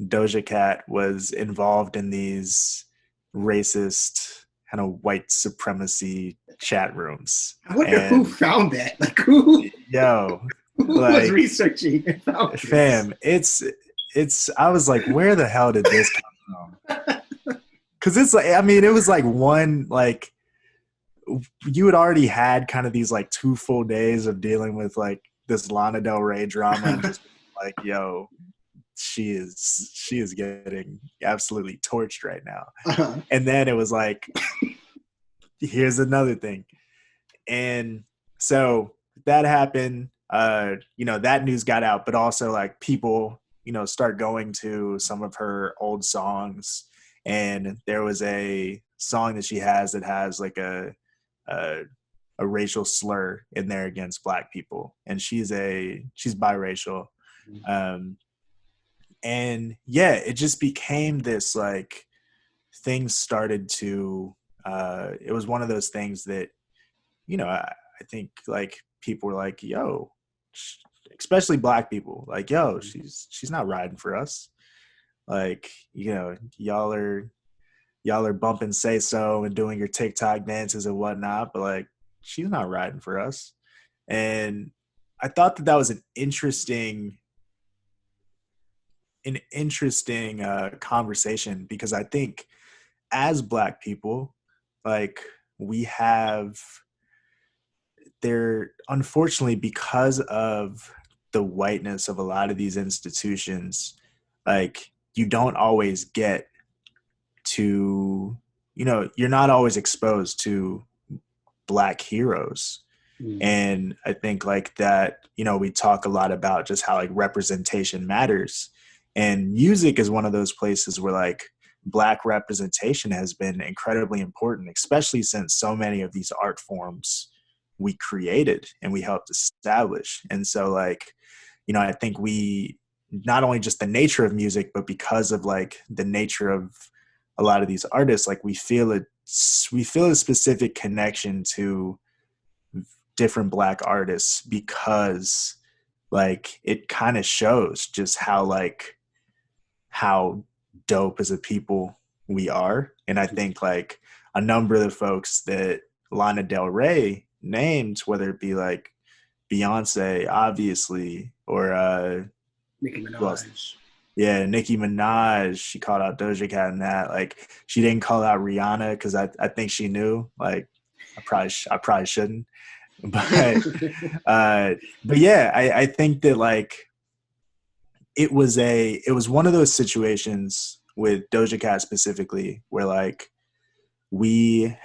doja cat was involved in these racist kind of white supremacy chat rooms. I wonder and, who found that? Like who yo who like, was researching fam it's it's I was like, where the hell did this come from? Because it's like I mean, it was like one like you had already had kind of these like two full days of dealing with like this Lana Del Rey drama and just like, yo, she is she is getting absolutely torched right now. Uh-huh. And then it was like, here's another thing. And so that happened. Uh, you know, that news got out, but also like people you know start going to some of her old songs and there was a song that she has that has like a a, a racial slur in there against black people and she's a she's biracial mm-hmm. um and yeah it just became this like things started to uh it was one of those things that you know i, I think like people were like yo especially black people like yo mm-hmm. she's she's not riding for us like you know y'all are y'all are bumping say so and doing your tiktok dances and whatnot but like she's not riding for us and i thought that that was an interesting an interesting uh, conversation because i think as black people like we have there unfortunately because of the whiteness of a lot of these institutions like you don't always get to you know you're not always exposed to black heroes mm. and i think like that you know we talk a lot about just how like representation matters and music is one of those places where like black representation has been incredibly important especially since so many of these art forms we created and we helped establish. And so like you know i think we not only just the nature of music but because of like the nature of a lot of these artists like we feel a we feel a specific connection to different black artists because like it kind of shows just how like how dope as a people we are and i think like a number of the folks that lana del rey named whether it be like beyonce obviously or uh Nicki Minaj. Yeah, Nicki Minaj. She called out Doja Cat and that. Like, she didn't call out Rihanna because I, I think she knew. Like, I probably sh- I probably shouldn't. But uh, but yeah, I, I think that like it was a it was one of those situations with Doja Cat specifically where like we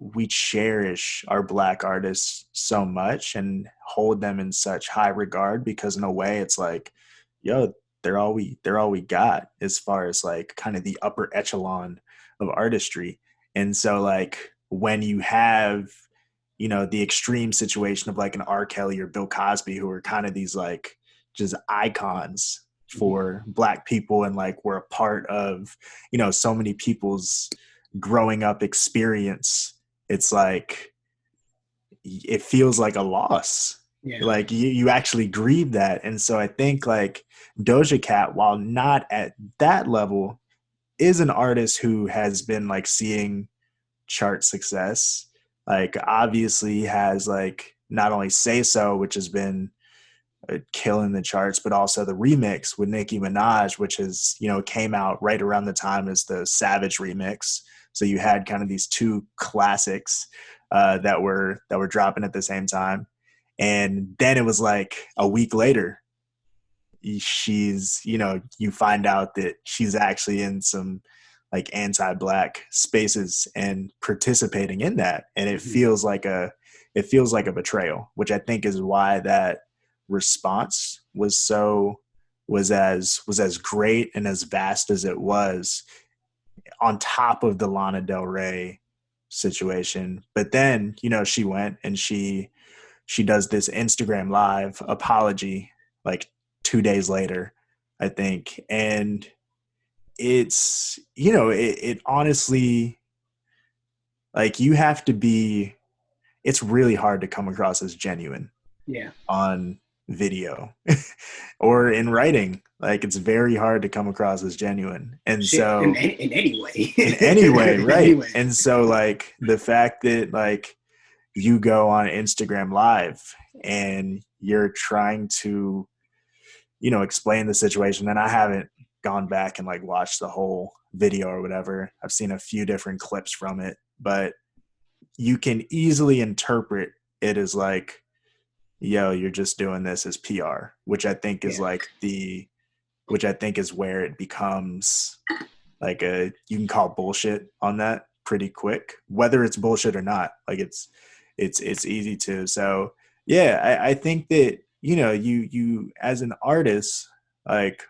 we cherish our black artists so much and hold them in such high regard because in a way it's like yo they're all we they're all we got as far as like kind of the upper echelon of artistry and so like when you have you know the extreme situation of like an R. Kelly or Bill Cosby who are kind of these like just icons mm-hmm. for black people and like we're a part of you know so many people's growing up experience, it's like it feels like a loss. Yeah. Like you, you actually grieve that. And so I think like Doja Cat, while not at that level, is an artist who has been like seeing chart success. Like obviously has like not only Say So, which has been killing the charts, but also the remix with Nicki Minaj, which is you know came out right around the time as the Savage remix. So you had kind of these two classics uh, that were that were dropping at the same time, and then it was like a week later, she's you know you find out that she's actually in some like anti-black spaces and participating in that, and it mm-hmm. feels like a it feels like a betrayal, which I think is why that response was so was as was as great and as vast as it was on top of the Lana Del Rey situation. But then, you know, she went and she she does this Instagram live apology like 2 days later, I think. And it's you know, it, it honestly like you have to be it's really hard to come across as genuine. Yeah. On video or in writing. Like it's very hard to come across as genuine. And Shit, so in, in, any way. In any way right. anyway. and so like the fact that like you go on instagram live and you're trying to you know explain the situation and i haven't gone back and like watched the whole video or whatever. I've seen a few different clips from it but you can easily interpret it as like yo, you're just doing this as PR, which I think is yeah. like the, which I think is where it becomes like a, you can call bullshit on that pretty quick, whether it's bullshit or not. Like it's, it's, it's easy to. So yeah, I, I think that, you know, you, you, as an artist, like,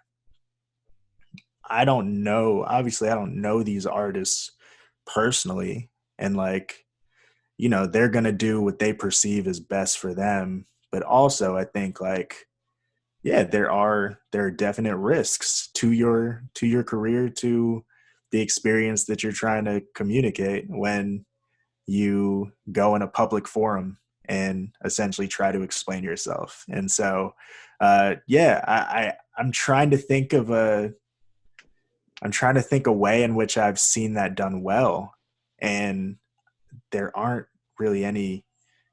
I don't know, obviously, I don't know these artists personally. And like, you know, they're going to do what they perceive as best for them but also i think like yeah there are there are definite risks to your to your career to the experience that you're trying to communicate when you go in a public forum and essentially try to explain yourself. And so uh yeah i, I i'm trying to think of a i'm trying to think a way in which i've seen that done well. And there aren't really any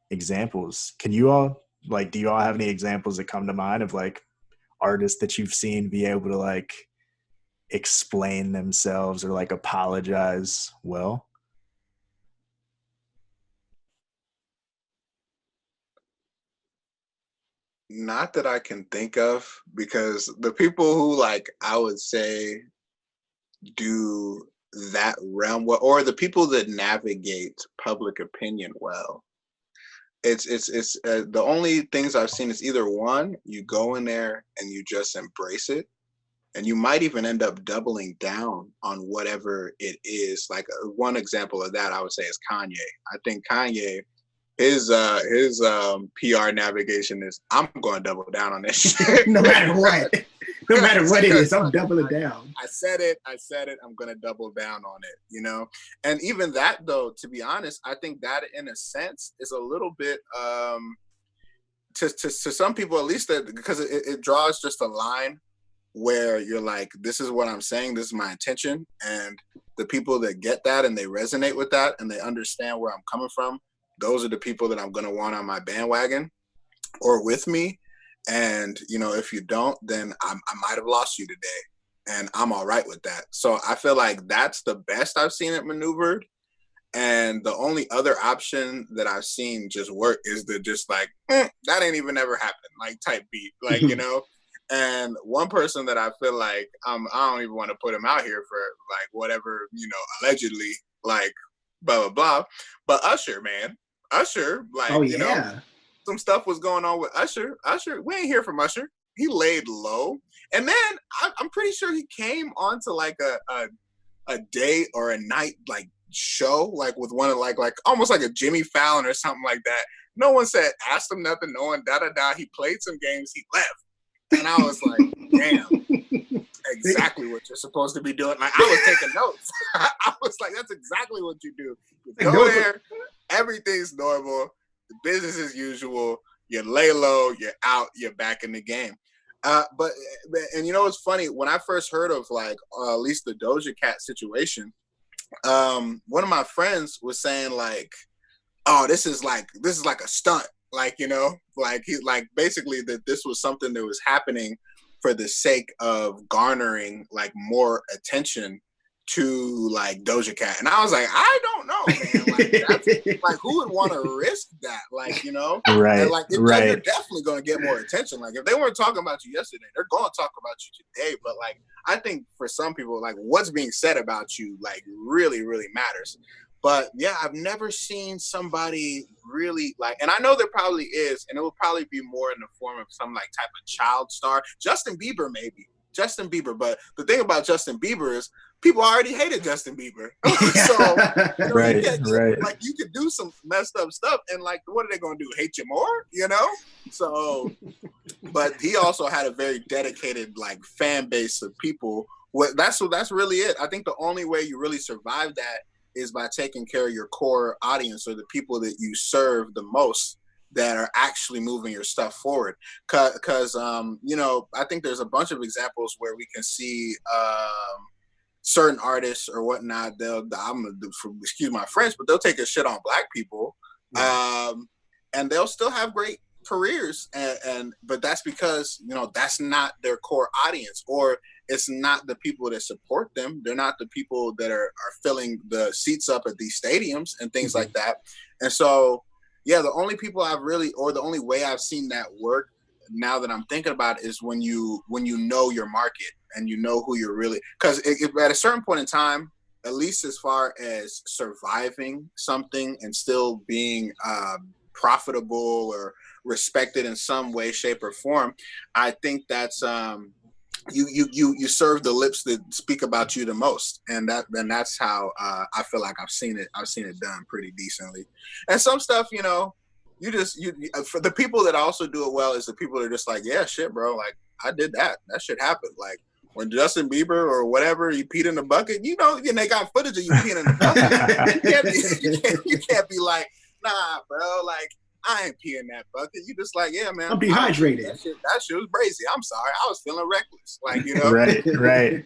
examples. Can you all like do you all have any examples that come to mind of like artists that you've seen be able to like explain themselves or like apologize well? Not that i can think of because the people who like i would say do that realm well or the people that navigate public opinion well it's it's it's uh, the only things I've seen is either one you go in there and you just embrace it, and you might even end up doubling down on whatever it is. Like uh, one example of that I would say is Kanye. I think Kanye his uh his um PR navigation is I'm going to double down on this shit. no matter what. No matter what it is, I'm doubling down. I said it, I said it, I'm gonna double down on it, you know? And even that though, to be honest, I think that in a sense is a little bit um to to, to some people at least that because it, it draws just a line where you're like, this is what I'm saying, this is my intention. And the people that get that and they resonate with that and they understand where I'm coming from, those are the people that I'm gonna want on my bandwagon or with me. And you know, if you don't, then I'm, I might have lost you today, and I'm all right with that. So I feel like that's the best I've seen it maneuvered. And the only other option that I've seen just work is the just like mm, that ain't even ever happened, like type beat, like you know. And one person that I feel like um, I don't even want to put him out here for like whatever you know allegedly like blah blah blah, but Usher man, Usher like oh, you yeah. know some stuff was going on with Usher. Usher, we ain't hear from Usher. He laid low, and then I, am pretty sure he came onto like a, a a day or a night like show, like with one of like like almost like a Jimmy Fallon or something like that. No one said asked him nothing. No one da da da. He played some games. He left, and I was like, damn. exactly what you're supposed to be doing. Like I was taking notes. I was like, that's exactly what you do. You go there, everything's normal, business as usual. You lay low, you're out, you're back in the game. Uh, but and you know what's funny? When I first heard of like uh, at least the Doja Cat situation, um, one of my friends was saying like, "Oh, this is like this is like a stunt." Like you know, like he like basically that this was something that was happening for the sake of garnering like more attention to like Doja Cat, and I was like, I don't know, man. Like, that's, like who would want to risk that? Like, you know, right? And like, it, right. you're definitely going to get more attention. Like, if they weren't talking about you yesterday, they're going to talk about you today. But like, I think for some people, like, what's being said about you, like, really, really matters. But yeah, I've never seen somebody really like, and I know there probably is, and it will probably be more in the form of some like type of child star. Justin Bieber, maybe. Justin Bieber. But the thing about Justin Bieber is people already hated Justin Bieber. so you know, right, you right. like you could do some messed up stuff and like what are they gonna do? Hate you more? You know? So but he also had a very dedicated like fan base of people. What that's what that's really it. I think the only way you really survive that is by taking care of your core audience or the people that you serve the most that are actually moving your stuff forward because um, you know i think there's a bunch of examples where we can see um, certain artists or whatnot they'll i'm excuse my french but they'll take a shit on black people yeah. um, and they'll still have great careers and, and but that's because you know that's not their core audience or it's not the people that support them they're not the people that are, are filling the seats up at these stadiums and things mm-hmm. like that and so yeah, the only people I've really, or the only way I've seen that work now that I'm thinking about it, is when you when you know your market and you know who you're really. Because at a certain point in time, at least as far as surviving something and still being um, profitable or respected in some way, shape, or form, I think that's um, you you you you serve the lips that speak about you the most. And that and that's how uh, i feel like i've seen it i've seen it done pretty decently. And some stuff you know you just you uh, for the people that also do it well is the people that are just like yeah shit bro like i did that. That shit happened. Like when Justin Bieber or whatever you peed in the bucket, you know, and they got footage of you peeing in the bucket. you, can't be, you, can't, you can't be like, nah, bro, like I ain't peeing that bucket. You just like, yeah, man. I'm dehydrated. That shit, that shit was crazy. I'm sorry. I was feeling reckless. Like, you know. right, right.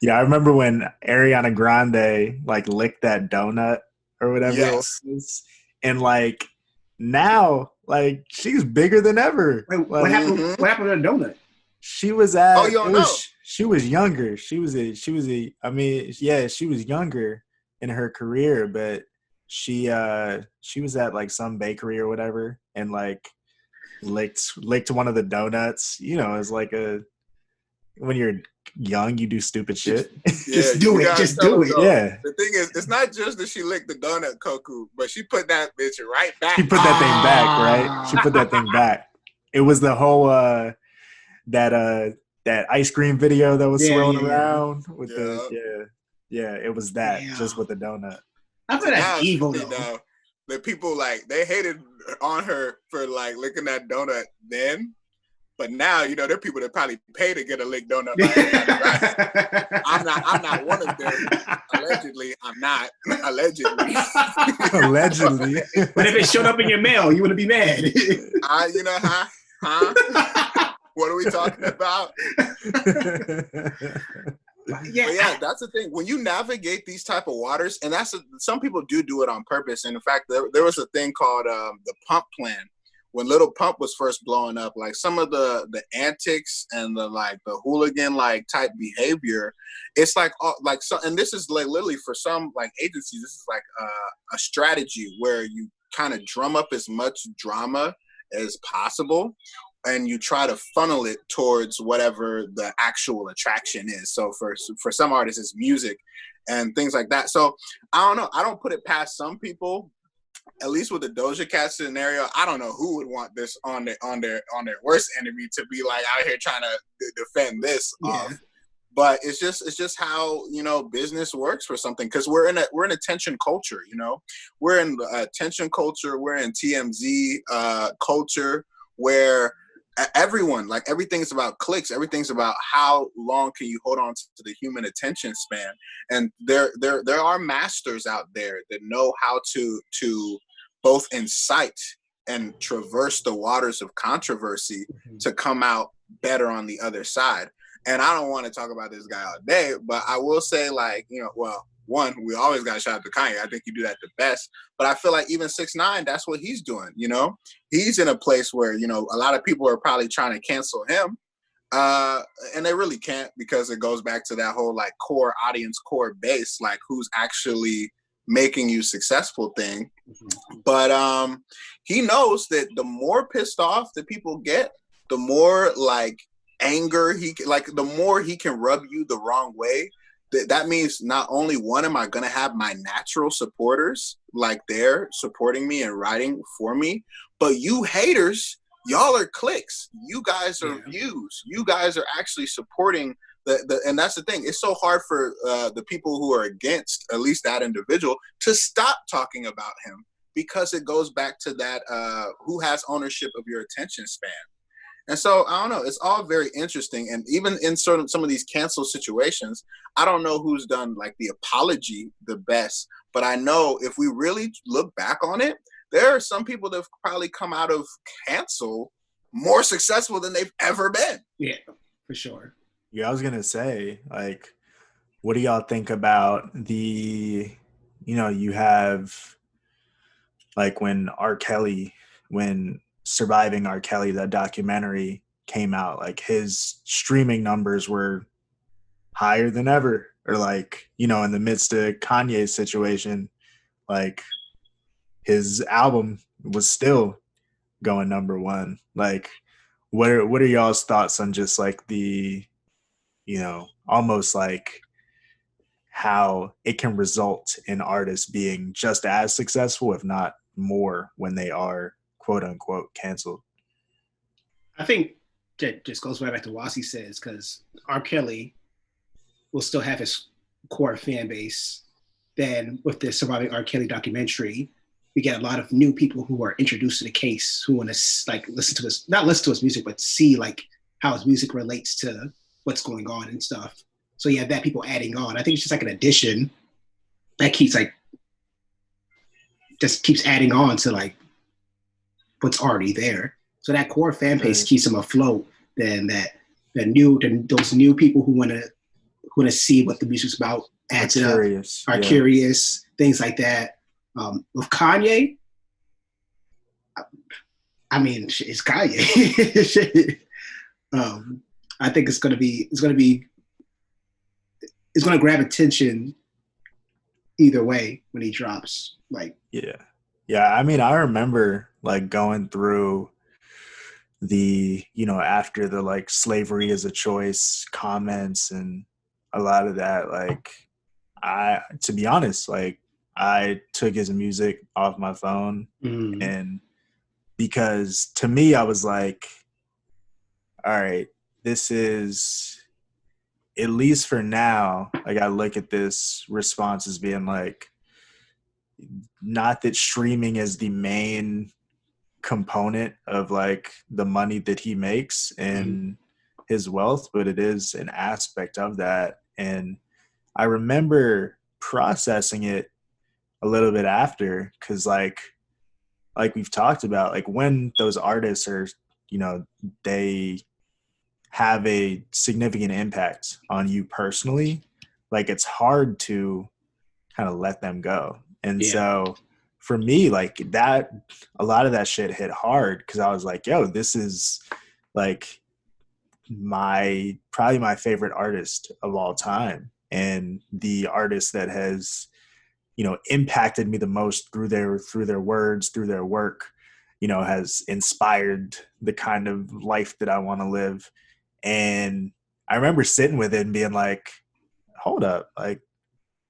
Yeah, I remember when Ariana Grande like licked that donut or whatever yes. it was. And like now, like she's bigger than ever. Wait, like, what happened? Mm-hmm. What happened to the donut? She was at. Oh, you don't know. Was, she was younger. She was a. She was a. I mean, yeah, she was younger in her career, but she uh she was at like some bakery or whatever and like licked licked one of the donuts you know it's like a when you're young you do stupid shit yeah, just do it just do it though. yeah the thing is it's not just that she licked the donut koku but she put that bitch right back she put that ah. thing back right she put that thing back it was the whole uh that uh that ice cream video that was yeah, swirling yeah. around with yeah. the yeah yeah it was that just with the donut I feel that's evil though. Know, the people like they hated on her for like licking that donut then. But now, you know, there are people that probably pay to get a lick donut. I'm not. I'm not one of them. Allegedly, I'm not. Allegedly. Allegedly. but if it showed up in your mail, you wouldn't be mad. I, uh, you know, huh? Huh? What are we talking about? yeah. But yeah, that's the thing. When you navigate these type of waters, and that's a, some people do do it on purpose. And in fact, there, there was a thing called um, the pump plan when Little Pump was first blowing up. Like some of the the antics and the like the hooligan like type behavior, it's like uh, like so. And this is like literally for some like agencies, this is like a, a strategy where you kind of drum up as much drama as possible and you try to funnel it towards whatever the actual attraction is. So for for some artists, it's music and things like that. So I don't know. I don't put it past some people. At least with the Doja Cat scenario, I don't know who would want this on their on their on their worst enemy to be like out here trying to defend this. Yeah. Off. But it's just it's just how you know business works for something because we're in a we're in attention culture. You know, we're in attention culture. We're in TMZ uh, culture where everyone like everything's about clicks everything's about how long can you hold on to the human attention span and there there there are masters out there that know how to to both incite and traverse the waters of controversy mm-hmm. to come out better on the other side and i don't want to talk about this guy all day but i will say like you know well one, we always got to shout out to Kanye. I think you do that the best. But I feel like even six nine, that's what he's doing. You know, he's in a place where you know a lot of people are probably trying to cancel him, uh, and they really can't because it goes back to that whole like core audience, core base, like who's actually making you successful thing. Mm-hmm. But um, he knows that the more pissed off that people get, the more like anger he like the more he can rub you the wrong way th- that means not only one am I going to have my natural supporters like they're supporting me and writing for me, but you haters, y'all are clicks. You guys are yeah. views. You guys are actually supporting the, the and that's the thing. It's so hard for uh, the people who are against at least that individual to stop talking about him because it goes back to that uh, who has ownership of your attention span and so I don't know. It's all very interesting. And even in certain some of these cancel situations, I don't know who's done like the apology the best. But I know if we really look back on it, there are some people that have probably come out of cancel more successful than they've ever been. Yeah, for sure. Yeah, I was gonna say, like, what do y'all think about the you know, you have like when R. Kelly when surviving R. Kelly, that documentary came out, like his streaming numbers were higher than ever. Or like, you know, in the midst of Kanye's situation, like his album was still going number one. Like, what are what are y'all's thoughts on just like the, you know, almost like how it can result in artists being just as successful, if not more, when they are quote unquote canceled? I think that just goes right back to what he says because R. Kelly will still have his core fan base. Then with the Surviving R. Kelly documentary, we get a lot of new people who are introduced to the case who want to like listen to his not listen to his music but see like how his music relates to what's going on and stuff. So have that people adding on. I think it's just like an addition that keeps like just keeps adding on to like what's already there. So that core fan base keeps them afloat. Then that the new the, those new people who want to who want to see what the music's about adds it up, are yeah. curious, things like that. Um, with Kanye, I, I mean, it's Kanye. um, I think it's gonna be it's gonna be it's gonna grab attention either way when he drops. Like yeah, yeah. I mean, I remember like going through the you know after the like slavery is a choice comments and a lot of that like i to be honest like i took his music off my phone mm. and because to me i was like all right this is at least for now like i look at this response as being like not that streaming is the main component of like the money that he makes and mm-hmm. his wealth, but it is an aspect of that. And I remember processing it a little bit after because like like we've talked about like when those artists are you know they have a significant impact on you personally like it's hard to kind of let them go and yeah. so for me, like that, a lot of that shit hit hard because I was like, yo, this is like my probably my favorite artist of all time. And the artist that has you know impacted me the most through their through their words through their work you know has inspired the kind of life that i want to live. And i remember sitting with it and being like hold up like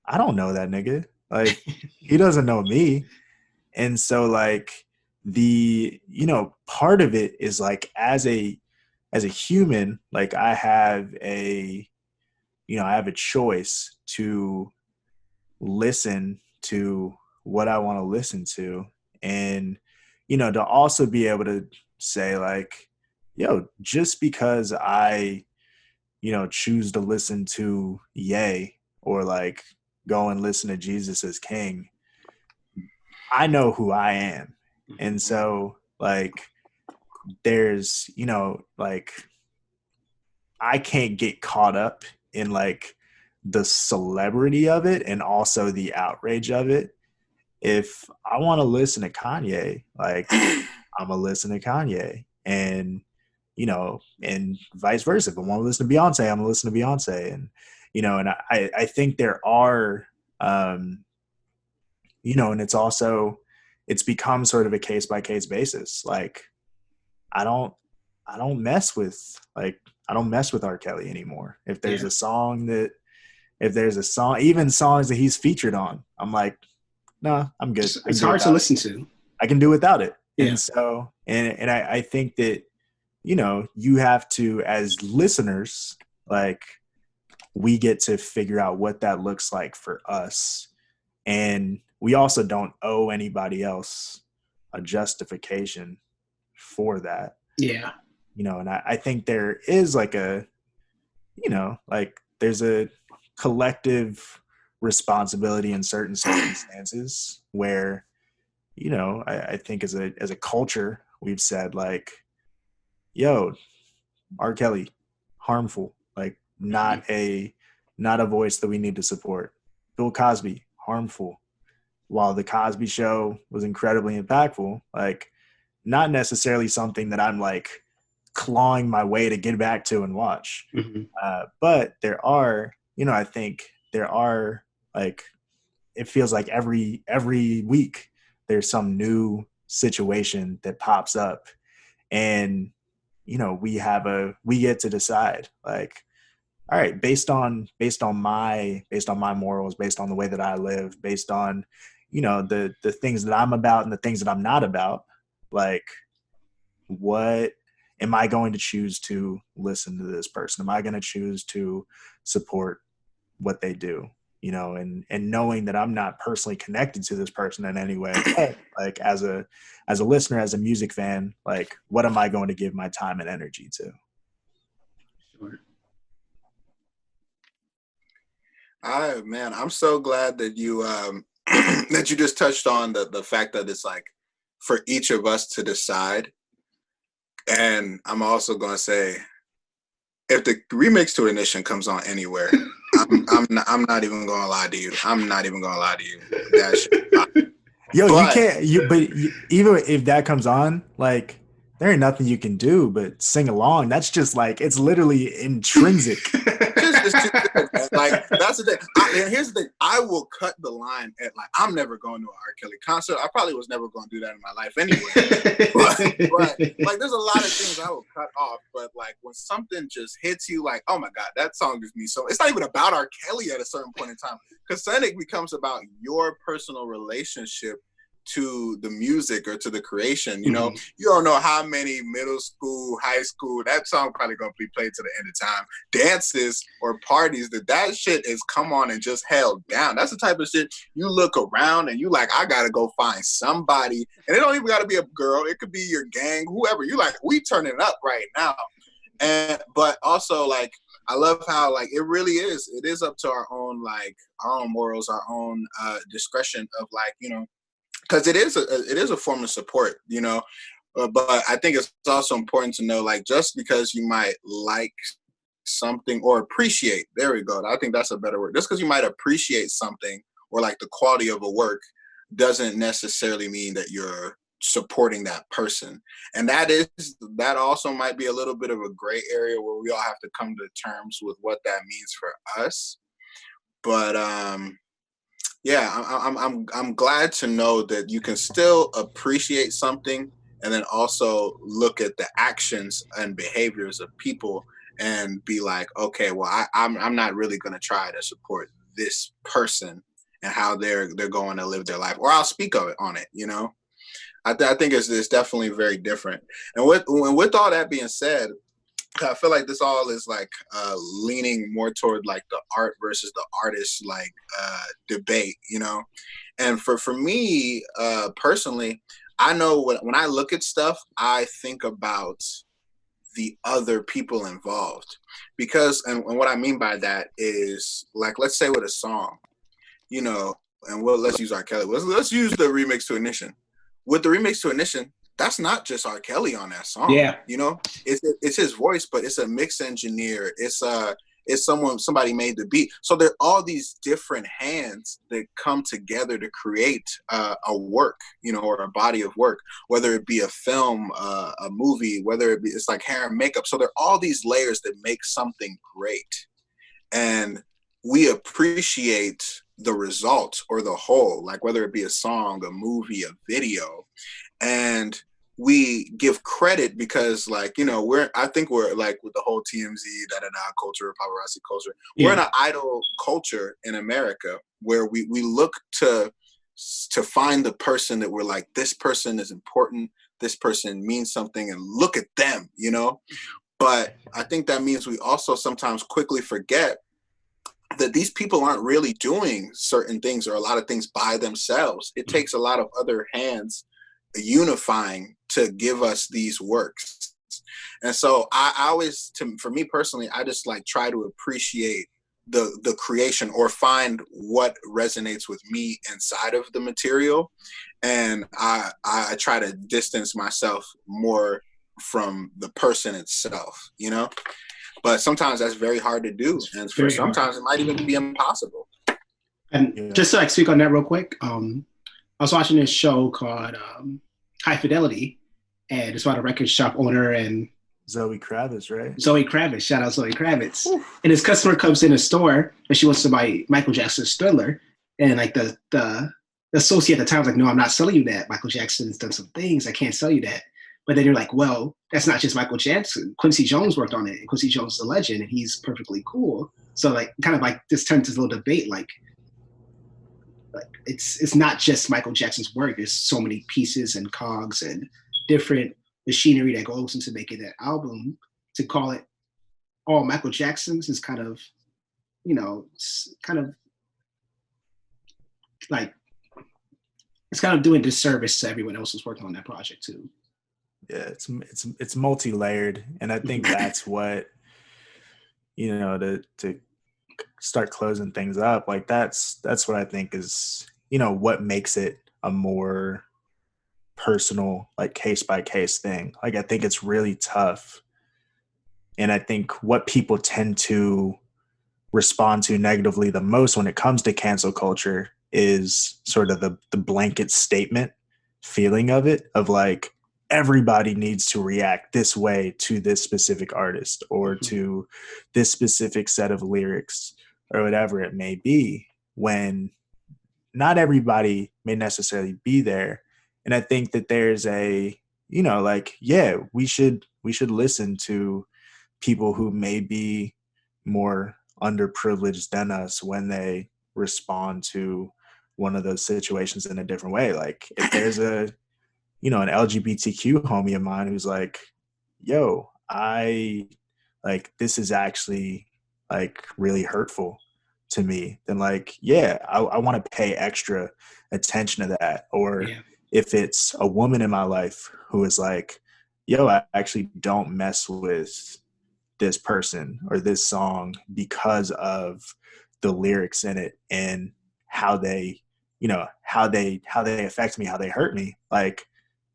i don't know that nigga like he doesn't know me. And so like the you know part of it is like as a as a human like i have a you know i have a choice to listen to what i want to listen to. And you know to also be able to say like yo, just because I, you know, choose to listen to yay or like go and listen to Jesus Is King, I know who I am. And so, like, there's, you know, like, I can't get caught up in like the celebrity of it and also the outrage of it. If I want to listen to Kanye, like, I'm gonna listen to Kanye. And you know, and vice versa. If I want to listen to Beyonce, I'm gonna listen to Beyonce, and you know, and I I think there are, um, you know, and it's also it's become sort of a case by case basis. Like, I don't I don't mess with like I don't mess with R. Kelly anymore. If there's yeah. a song that if there's a song, even songs that he's featured on, I'm like, no, nah, I'm good. It's, it's hard to listen to. I can do without it. Yeah. And so, and and I, I think that you know, you have to, as listeners, like, we get to figure out what that looks like for us. And we also don't owe anybody else a justification for that. Yeah. You know, and I, I think there is like a, you know, like there's a collective responsibility in certain circumstances where, you know, I, I think as a as a culture, we've said like, yo, R. Kelly, harmful, not a not a voice that we need to support. Bill Cosby, harmful. While the Cosby show was incredibly impactful, like not necessarily something that I'm like clawing my way to get back to and watch. Mm-hmm. Uh, but there are, you know, I think there are like it feels like every every week there's some new situation that pops up and you know we have a we get to decide like all right based on based on my based on my morals based on the way that i live based on you know the the things that i'm about and the things that i'm not about like what am i going to choose to listen to this person? Am i going to choose to support what they do you know and and knowing that i'm not personally connected to this person in any way like as a as a listener as a music fan like what am i going to give my time and energy to I man, I'm so glad that you um that you just touched on the the fact that it's like for each of us to decide. And I'm also gonna say if the remix to Ignition comes on anywhere, I'm I'm not, I'm not even gonna lie to you. I'm not even gonna lie to you. That Yo, but, you can't. You but you, even if that comes on, like there ain't nothing you can do but sing along. That's just like it's literally intrinsic. like that's the thing. I, and here's the thing: I will cut the line at like I'm never going to an R. Kelly concert. I probably was never going to do that in my life anyway. but, but, like, there's a lot of things I will cut off. But like when something just hits you, like, oh my god, that song gives me so. It's not even about R. Kelly at a certain point in time because it becomes about your personal relationship to the music or to the creation. You know, mm-hmm. you don't know how many middle school, high school, that song probably gonna be played to the end of time. Dances or parties that that shit is come on and just held down. That's the type of shit you look around and you like, I gotta go find somebody. And it don't even gotta be a girl, it could be your gang, whoever. You like, we turning up right now. And but also like I love how like it really is. It is up to our own like our own morals, our own uh discretion of like you know because it is a it is a form of support, you know. Uh, but I think it's also important to know, like, just because you might like something or appreciate, there we go. I think that's a better word. Just because you might appreciate something or like the quality of a work doesn't necessarily mean that you're supporting that person. And that is that also might be a little bit of a gray area where we all have to come to terms with what that means for us. But um yeah, I'm I'm I'm glad to know that you can still appreciate something and then also look at the actions and behaviors of people and be like, okay, well, I, I'm I'm not really going to try to support this person and how they're they're going to live their life, or I'll speak of it on it. You know, I, th- I think it's, it's definitely very different. And with and with all that being said, I feel like this all is like uh, leaning more toward like the art versus the artist like uh, debate, you know. And for for me uh, personally, I know when when I look at stuff, I think about the other people involved. Because and, and what i mean by that is like let's say with a song you know and well let's use r. Kelly. Let's, let's use the remix to ignition. With the remix to ignition that's not just R. Kelly on that song. Yeah. You know, it's it's his voice, but it's a mix engineer. It's a it's someone somebody made the beat. So there are all these different hands that come together to create uh, a work, you know, or a body of work, whether it be a film, uh, a movie, whether it be it's like hair and makeup. So there are all these layers that make something great, and we appreciate the result or the whole, like whether it be a song, a movie, a video, and we give credit because like you know we're i think we're like with the whole tmz da da da culture paparazzi culture yeah. we're in an idol culture in america where we we look to to find the person that we're like this person is important this person means something and look at them you know but i think that means we also sometimes quickly forget that these people aren't really doing certain things or a lot of things by themselves it mm-hmm. takes a lot of other hands unifying to give us these works. And so I, I always, to, for me personally, I just like try to appreciate the the creation or find what resonates with me inside of the material, and I I try to distance myself more from the person itself, you know. But sometimes that's very hard to do, and for sometimes hard. it might even be impossible. And yeah. just to like speak on that real quick, um, I was watching this show called um, High Fidelity, and it's about a record shop owner and Zoe Kravitz, right? Zoe Kravitz, shout out Zoe Kravitz. And his customer comes in a store and she wants to buy Michael Jackson's Thriller, and like the the associate at the time was like, "No, I'm not selling you that. Michael Jackson's done some things. I can't sell you that." But then you're like, "Well, that's not just Michael Jackson. Quincy Jones worked on it. And Quincy Jones is a legend, and he's perfectly cool." So like, kind of like this turns into a little debate, like like it's it's not just Michael Jackson's work. There's so many pieces and cogs and different machinery that goes into making that album. To call it all Michael Jackson's is kind of, you know, kind of like it's kind of doing disservice to everyone else who's working on that project too. Yeah, it's it's it's multi-layered, and I think that's what you know to to start closing things up like that's that's what i think is you know what makes it a more personal like case by case thing like i think it's really tough and i think what people tend to respond to negatively the most when it comes to cancel culture is sort of the the blanket statement feeling of it of like everybody needs to react this way to this specific artist or mm-hmm. to this specific set of lyrics or whatever it may be when not everybody may necessarily be there and i think that there's a you know like yeah we should we should listen to people who may be more underprivileged than us when they respond to one of those situations in a different way like if there's a you know an lgbtq homie of mine who's like yo i like this is actually like really hurtful to me, then like, yeah, I, I want to pay extra attention to that. Or yeah. If it's a woman in my life who is like, yo, I actually don't mess with this person or this song because of the lyrics in it and how they, you know, how they how they affect me, how they hurt me. Like,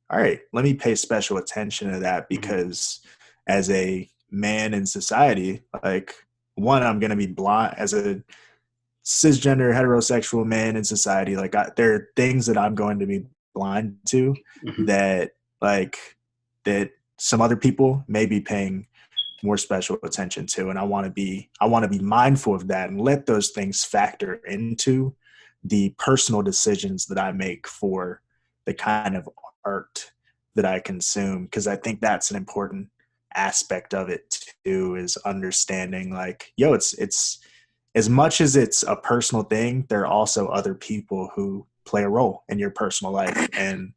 all right, let me pay special attention to that mm-hmm. because mm-hmm. as a man in society, like one, I'm gonna be blind as a cisgender heterosexual man in society like I, there are things that i'm going to be blind to mm-hmm. that like that some other people may be paying more special attention to and i want to be i want to be mindful of that and let those things factor into the personal decisions that i make for the kind of art that i consume because i think that's an important aspect of it too is understanding like yo it's it's as much as it's a personal thing, there are also other people who play a role in your personal life and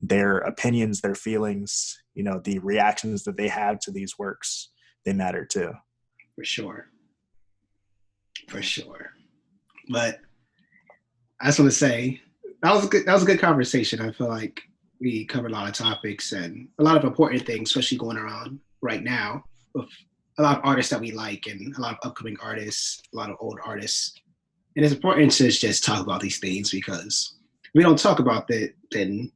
their opinions, their feelings, you know, the reactions that they have to these works, they matter too. For sure. For sure. But I just want to say that was a good that was a good conversation. I feel like we covered a lot of topics and a lot of important things, especially going around right now with a lot of artists that we like and a lot of upcoming artists, a lot of old artists. And it's important to just talk about these things because we don't talk about it, then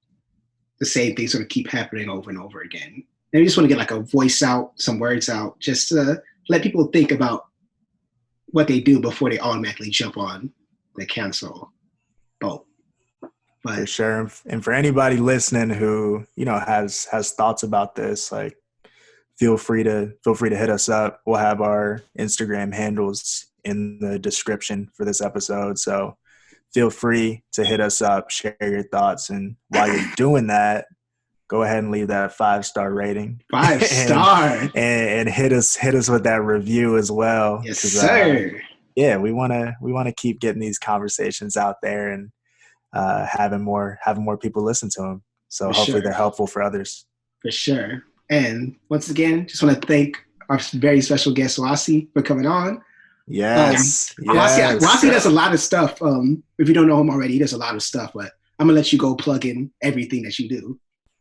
the same things sort of keep happening over and over again. And we just want to get like a voice out, some words out, just to let people think about what they do before they automatically jump on the cancel boat. But, for sure, and for anybody listening who you know has has thoughts about this, like feel free to feel free to hit us up. We'll have our Instagram handles in the description for this episode, so feel free to hit us up, share your thoughts, and while you're doing that, go ahead and leave that five star rating. Five star. and, and, hit us hit us with that review as well. Yes, uh, sir. Uh, yeah, we wanna we wanna keep getting these conversations out there and uh, having more having more people listen to them. So for hopefully sure. they're helpful for others. For sure. And once again, just want to thank our very special guest Wasi for coming on. Yes. Um, yes. Wasi, does a lot of stuff. Um, if you don't know him already, he does a lot of stuff, but I'm gonna let you go plug in everything that you do.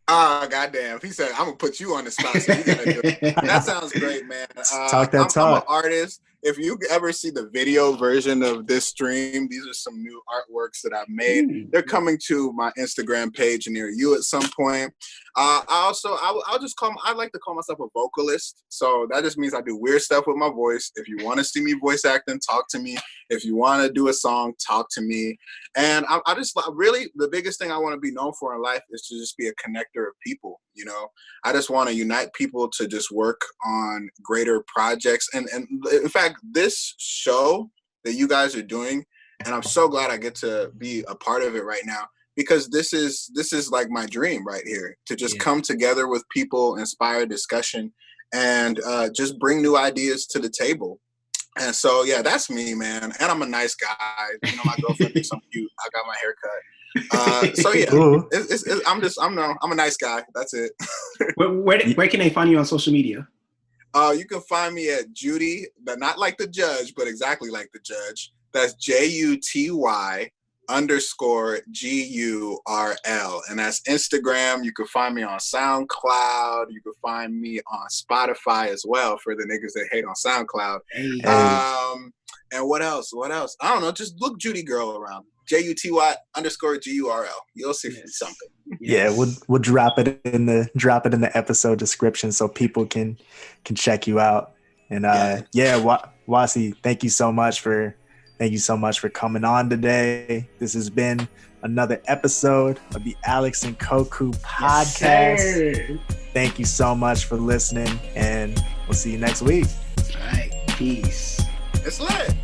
Ah, oh, goddamn. He said, I'm gonna put you on the spot. So you gotta do it. that sounds great, man. Uh, talk that I'm, talk. I'm an artist if you ever see the video version of this stream, these are some new artworks that I've made. Mm. They're coming to my Instagram page near you at some point. Uh, I also, I'll, I'll just call, I like to call myself a vocalist. So that just means I do weird stuff with my voice. If you want to see me voice acting, talk to me. If you want to do a song, talk to me. And I, I just really, the biggest thing I want to be known for in life is to just be a connector of people. You know, I just want to unite people to just work on greater projects. And, and in fact, this show that you guys are doing, and I'm so glad I get to be a part of it right now because this is this is like my dream right here to just yeah. come together with people, inspire discussion, and uh, just bring new ideas to the table. And so, yeah, that's me, man. And I'm a nice guy. You know, my girlfriend is so cute. I got my hair cut. Uh, so yeah, it's, it's, it's, I'm just I'm no I'm a nice guy. That's it. where, where, where can they find you on social media? Uh, you can find me at Judy, but not like the judge, but exactly like the judge. That's J U T Y underscore G U R L. And that's Instagram. You can find me on SoundCloud. You can find me on Spotify as well for the niggas that hate on SoundCloud. Hey. Um, and what else? What else? I don't know. Just look Judy Girl around. J U T Y underscore G U R L. You'll see yes. something. Yeah, we'll we'll drop it in the drop it in the episode description so people can can check you out. And uh yeah, yeah Wasi, thank you so much for thank you so much for coming on today. This has been another episode of the Alex and Koku podcast. Yes, thank you so much for listening and we'll see you next week. All right. Peace. It's lit.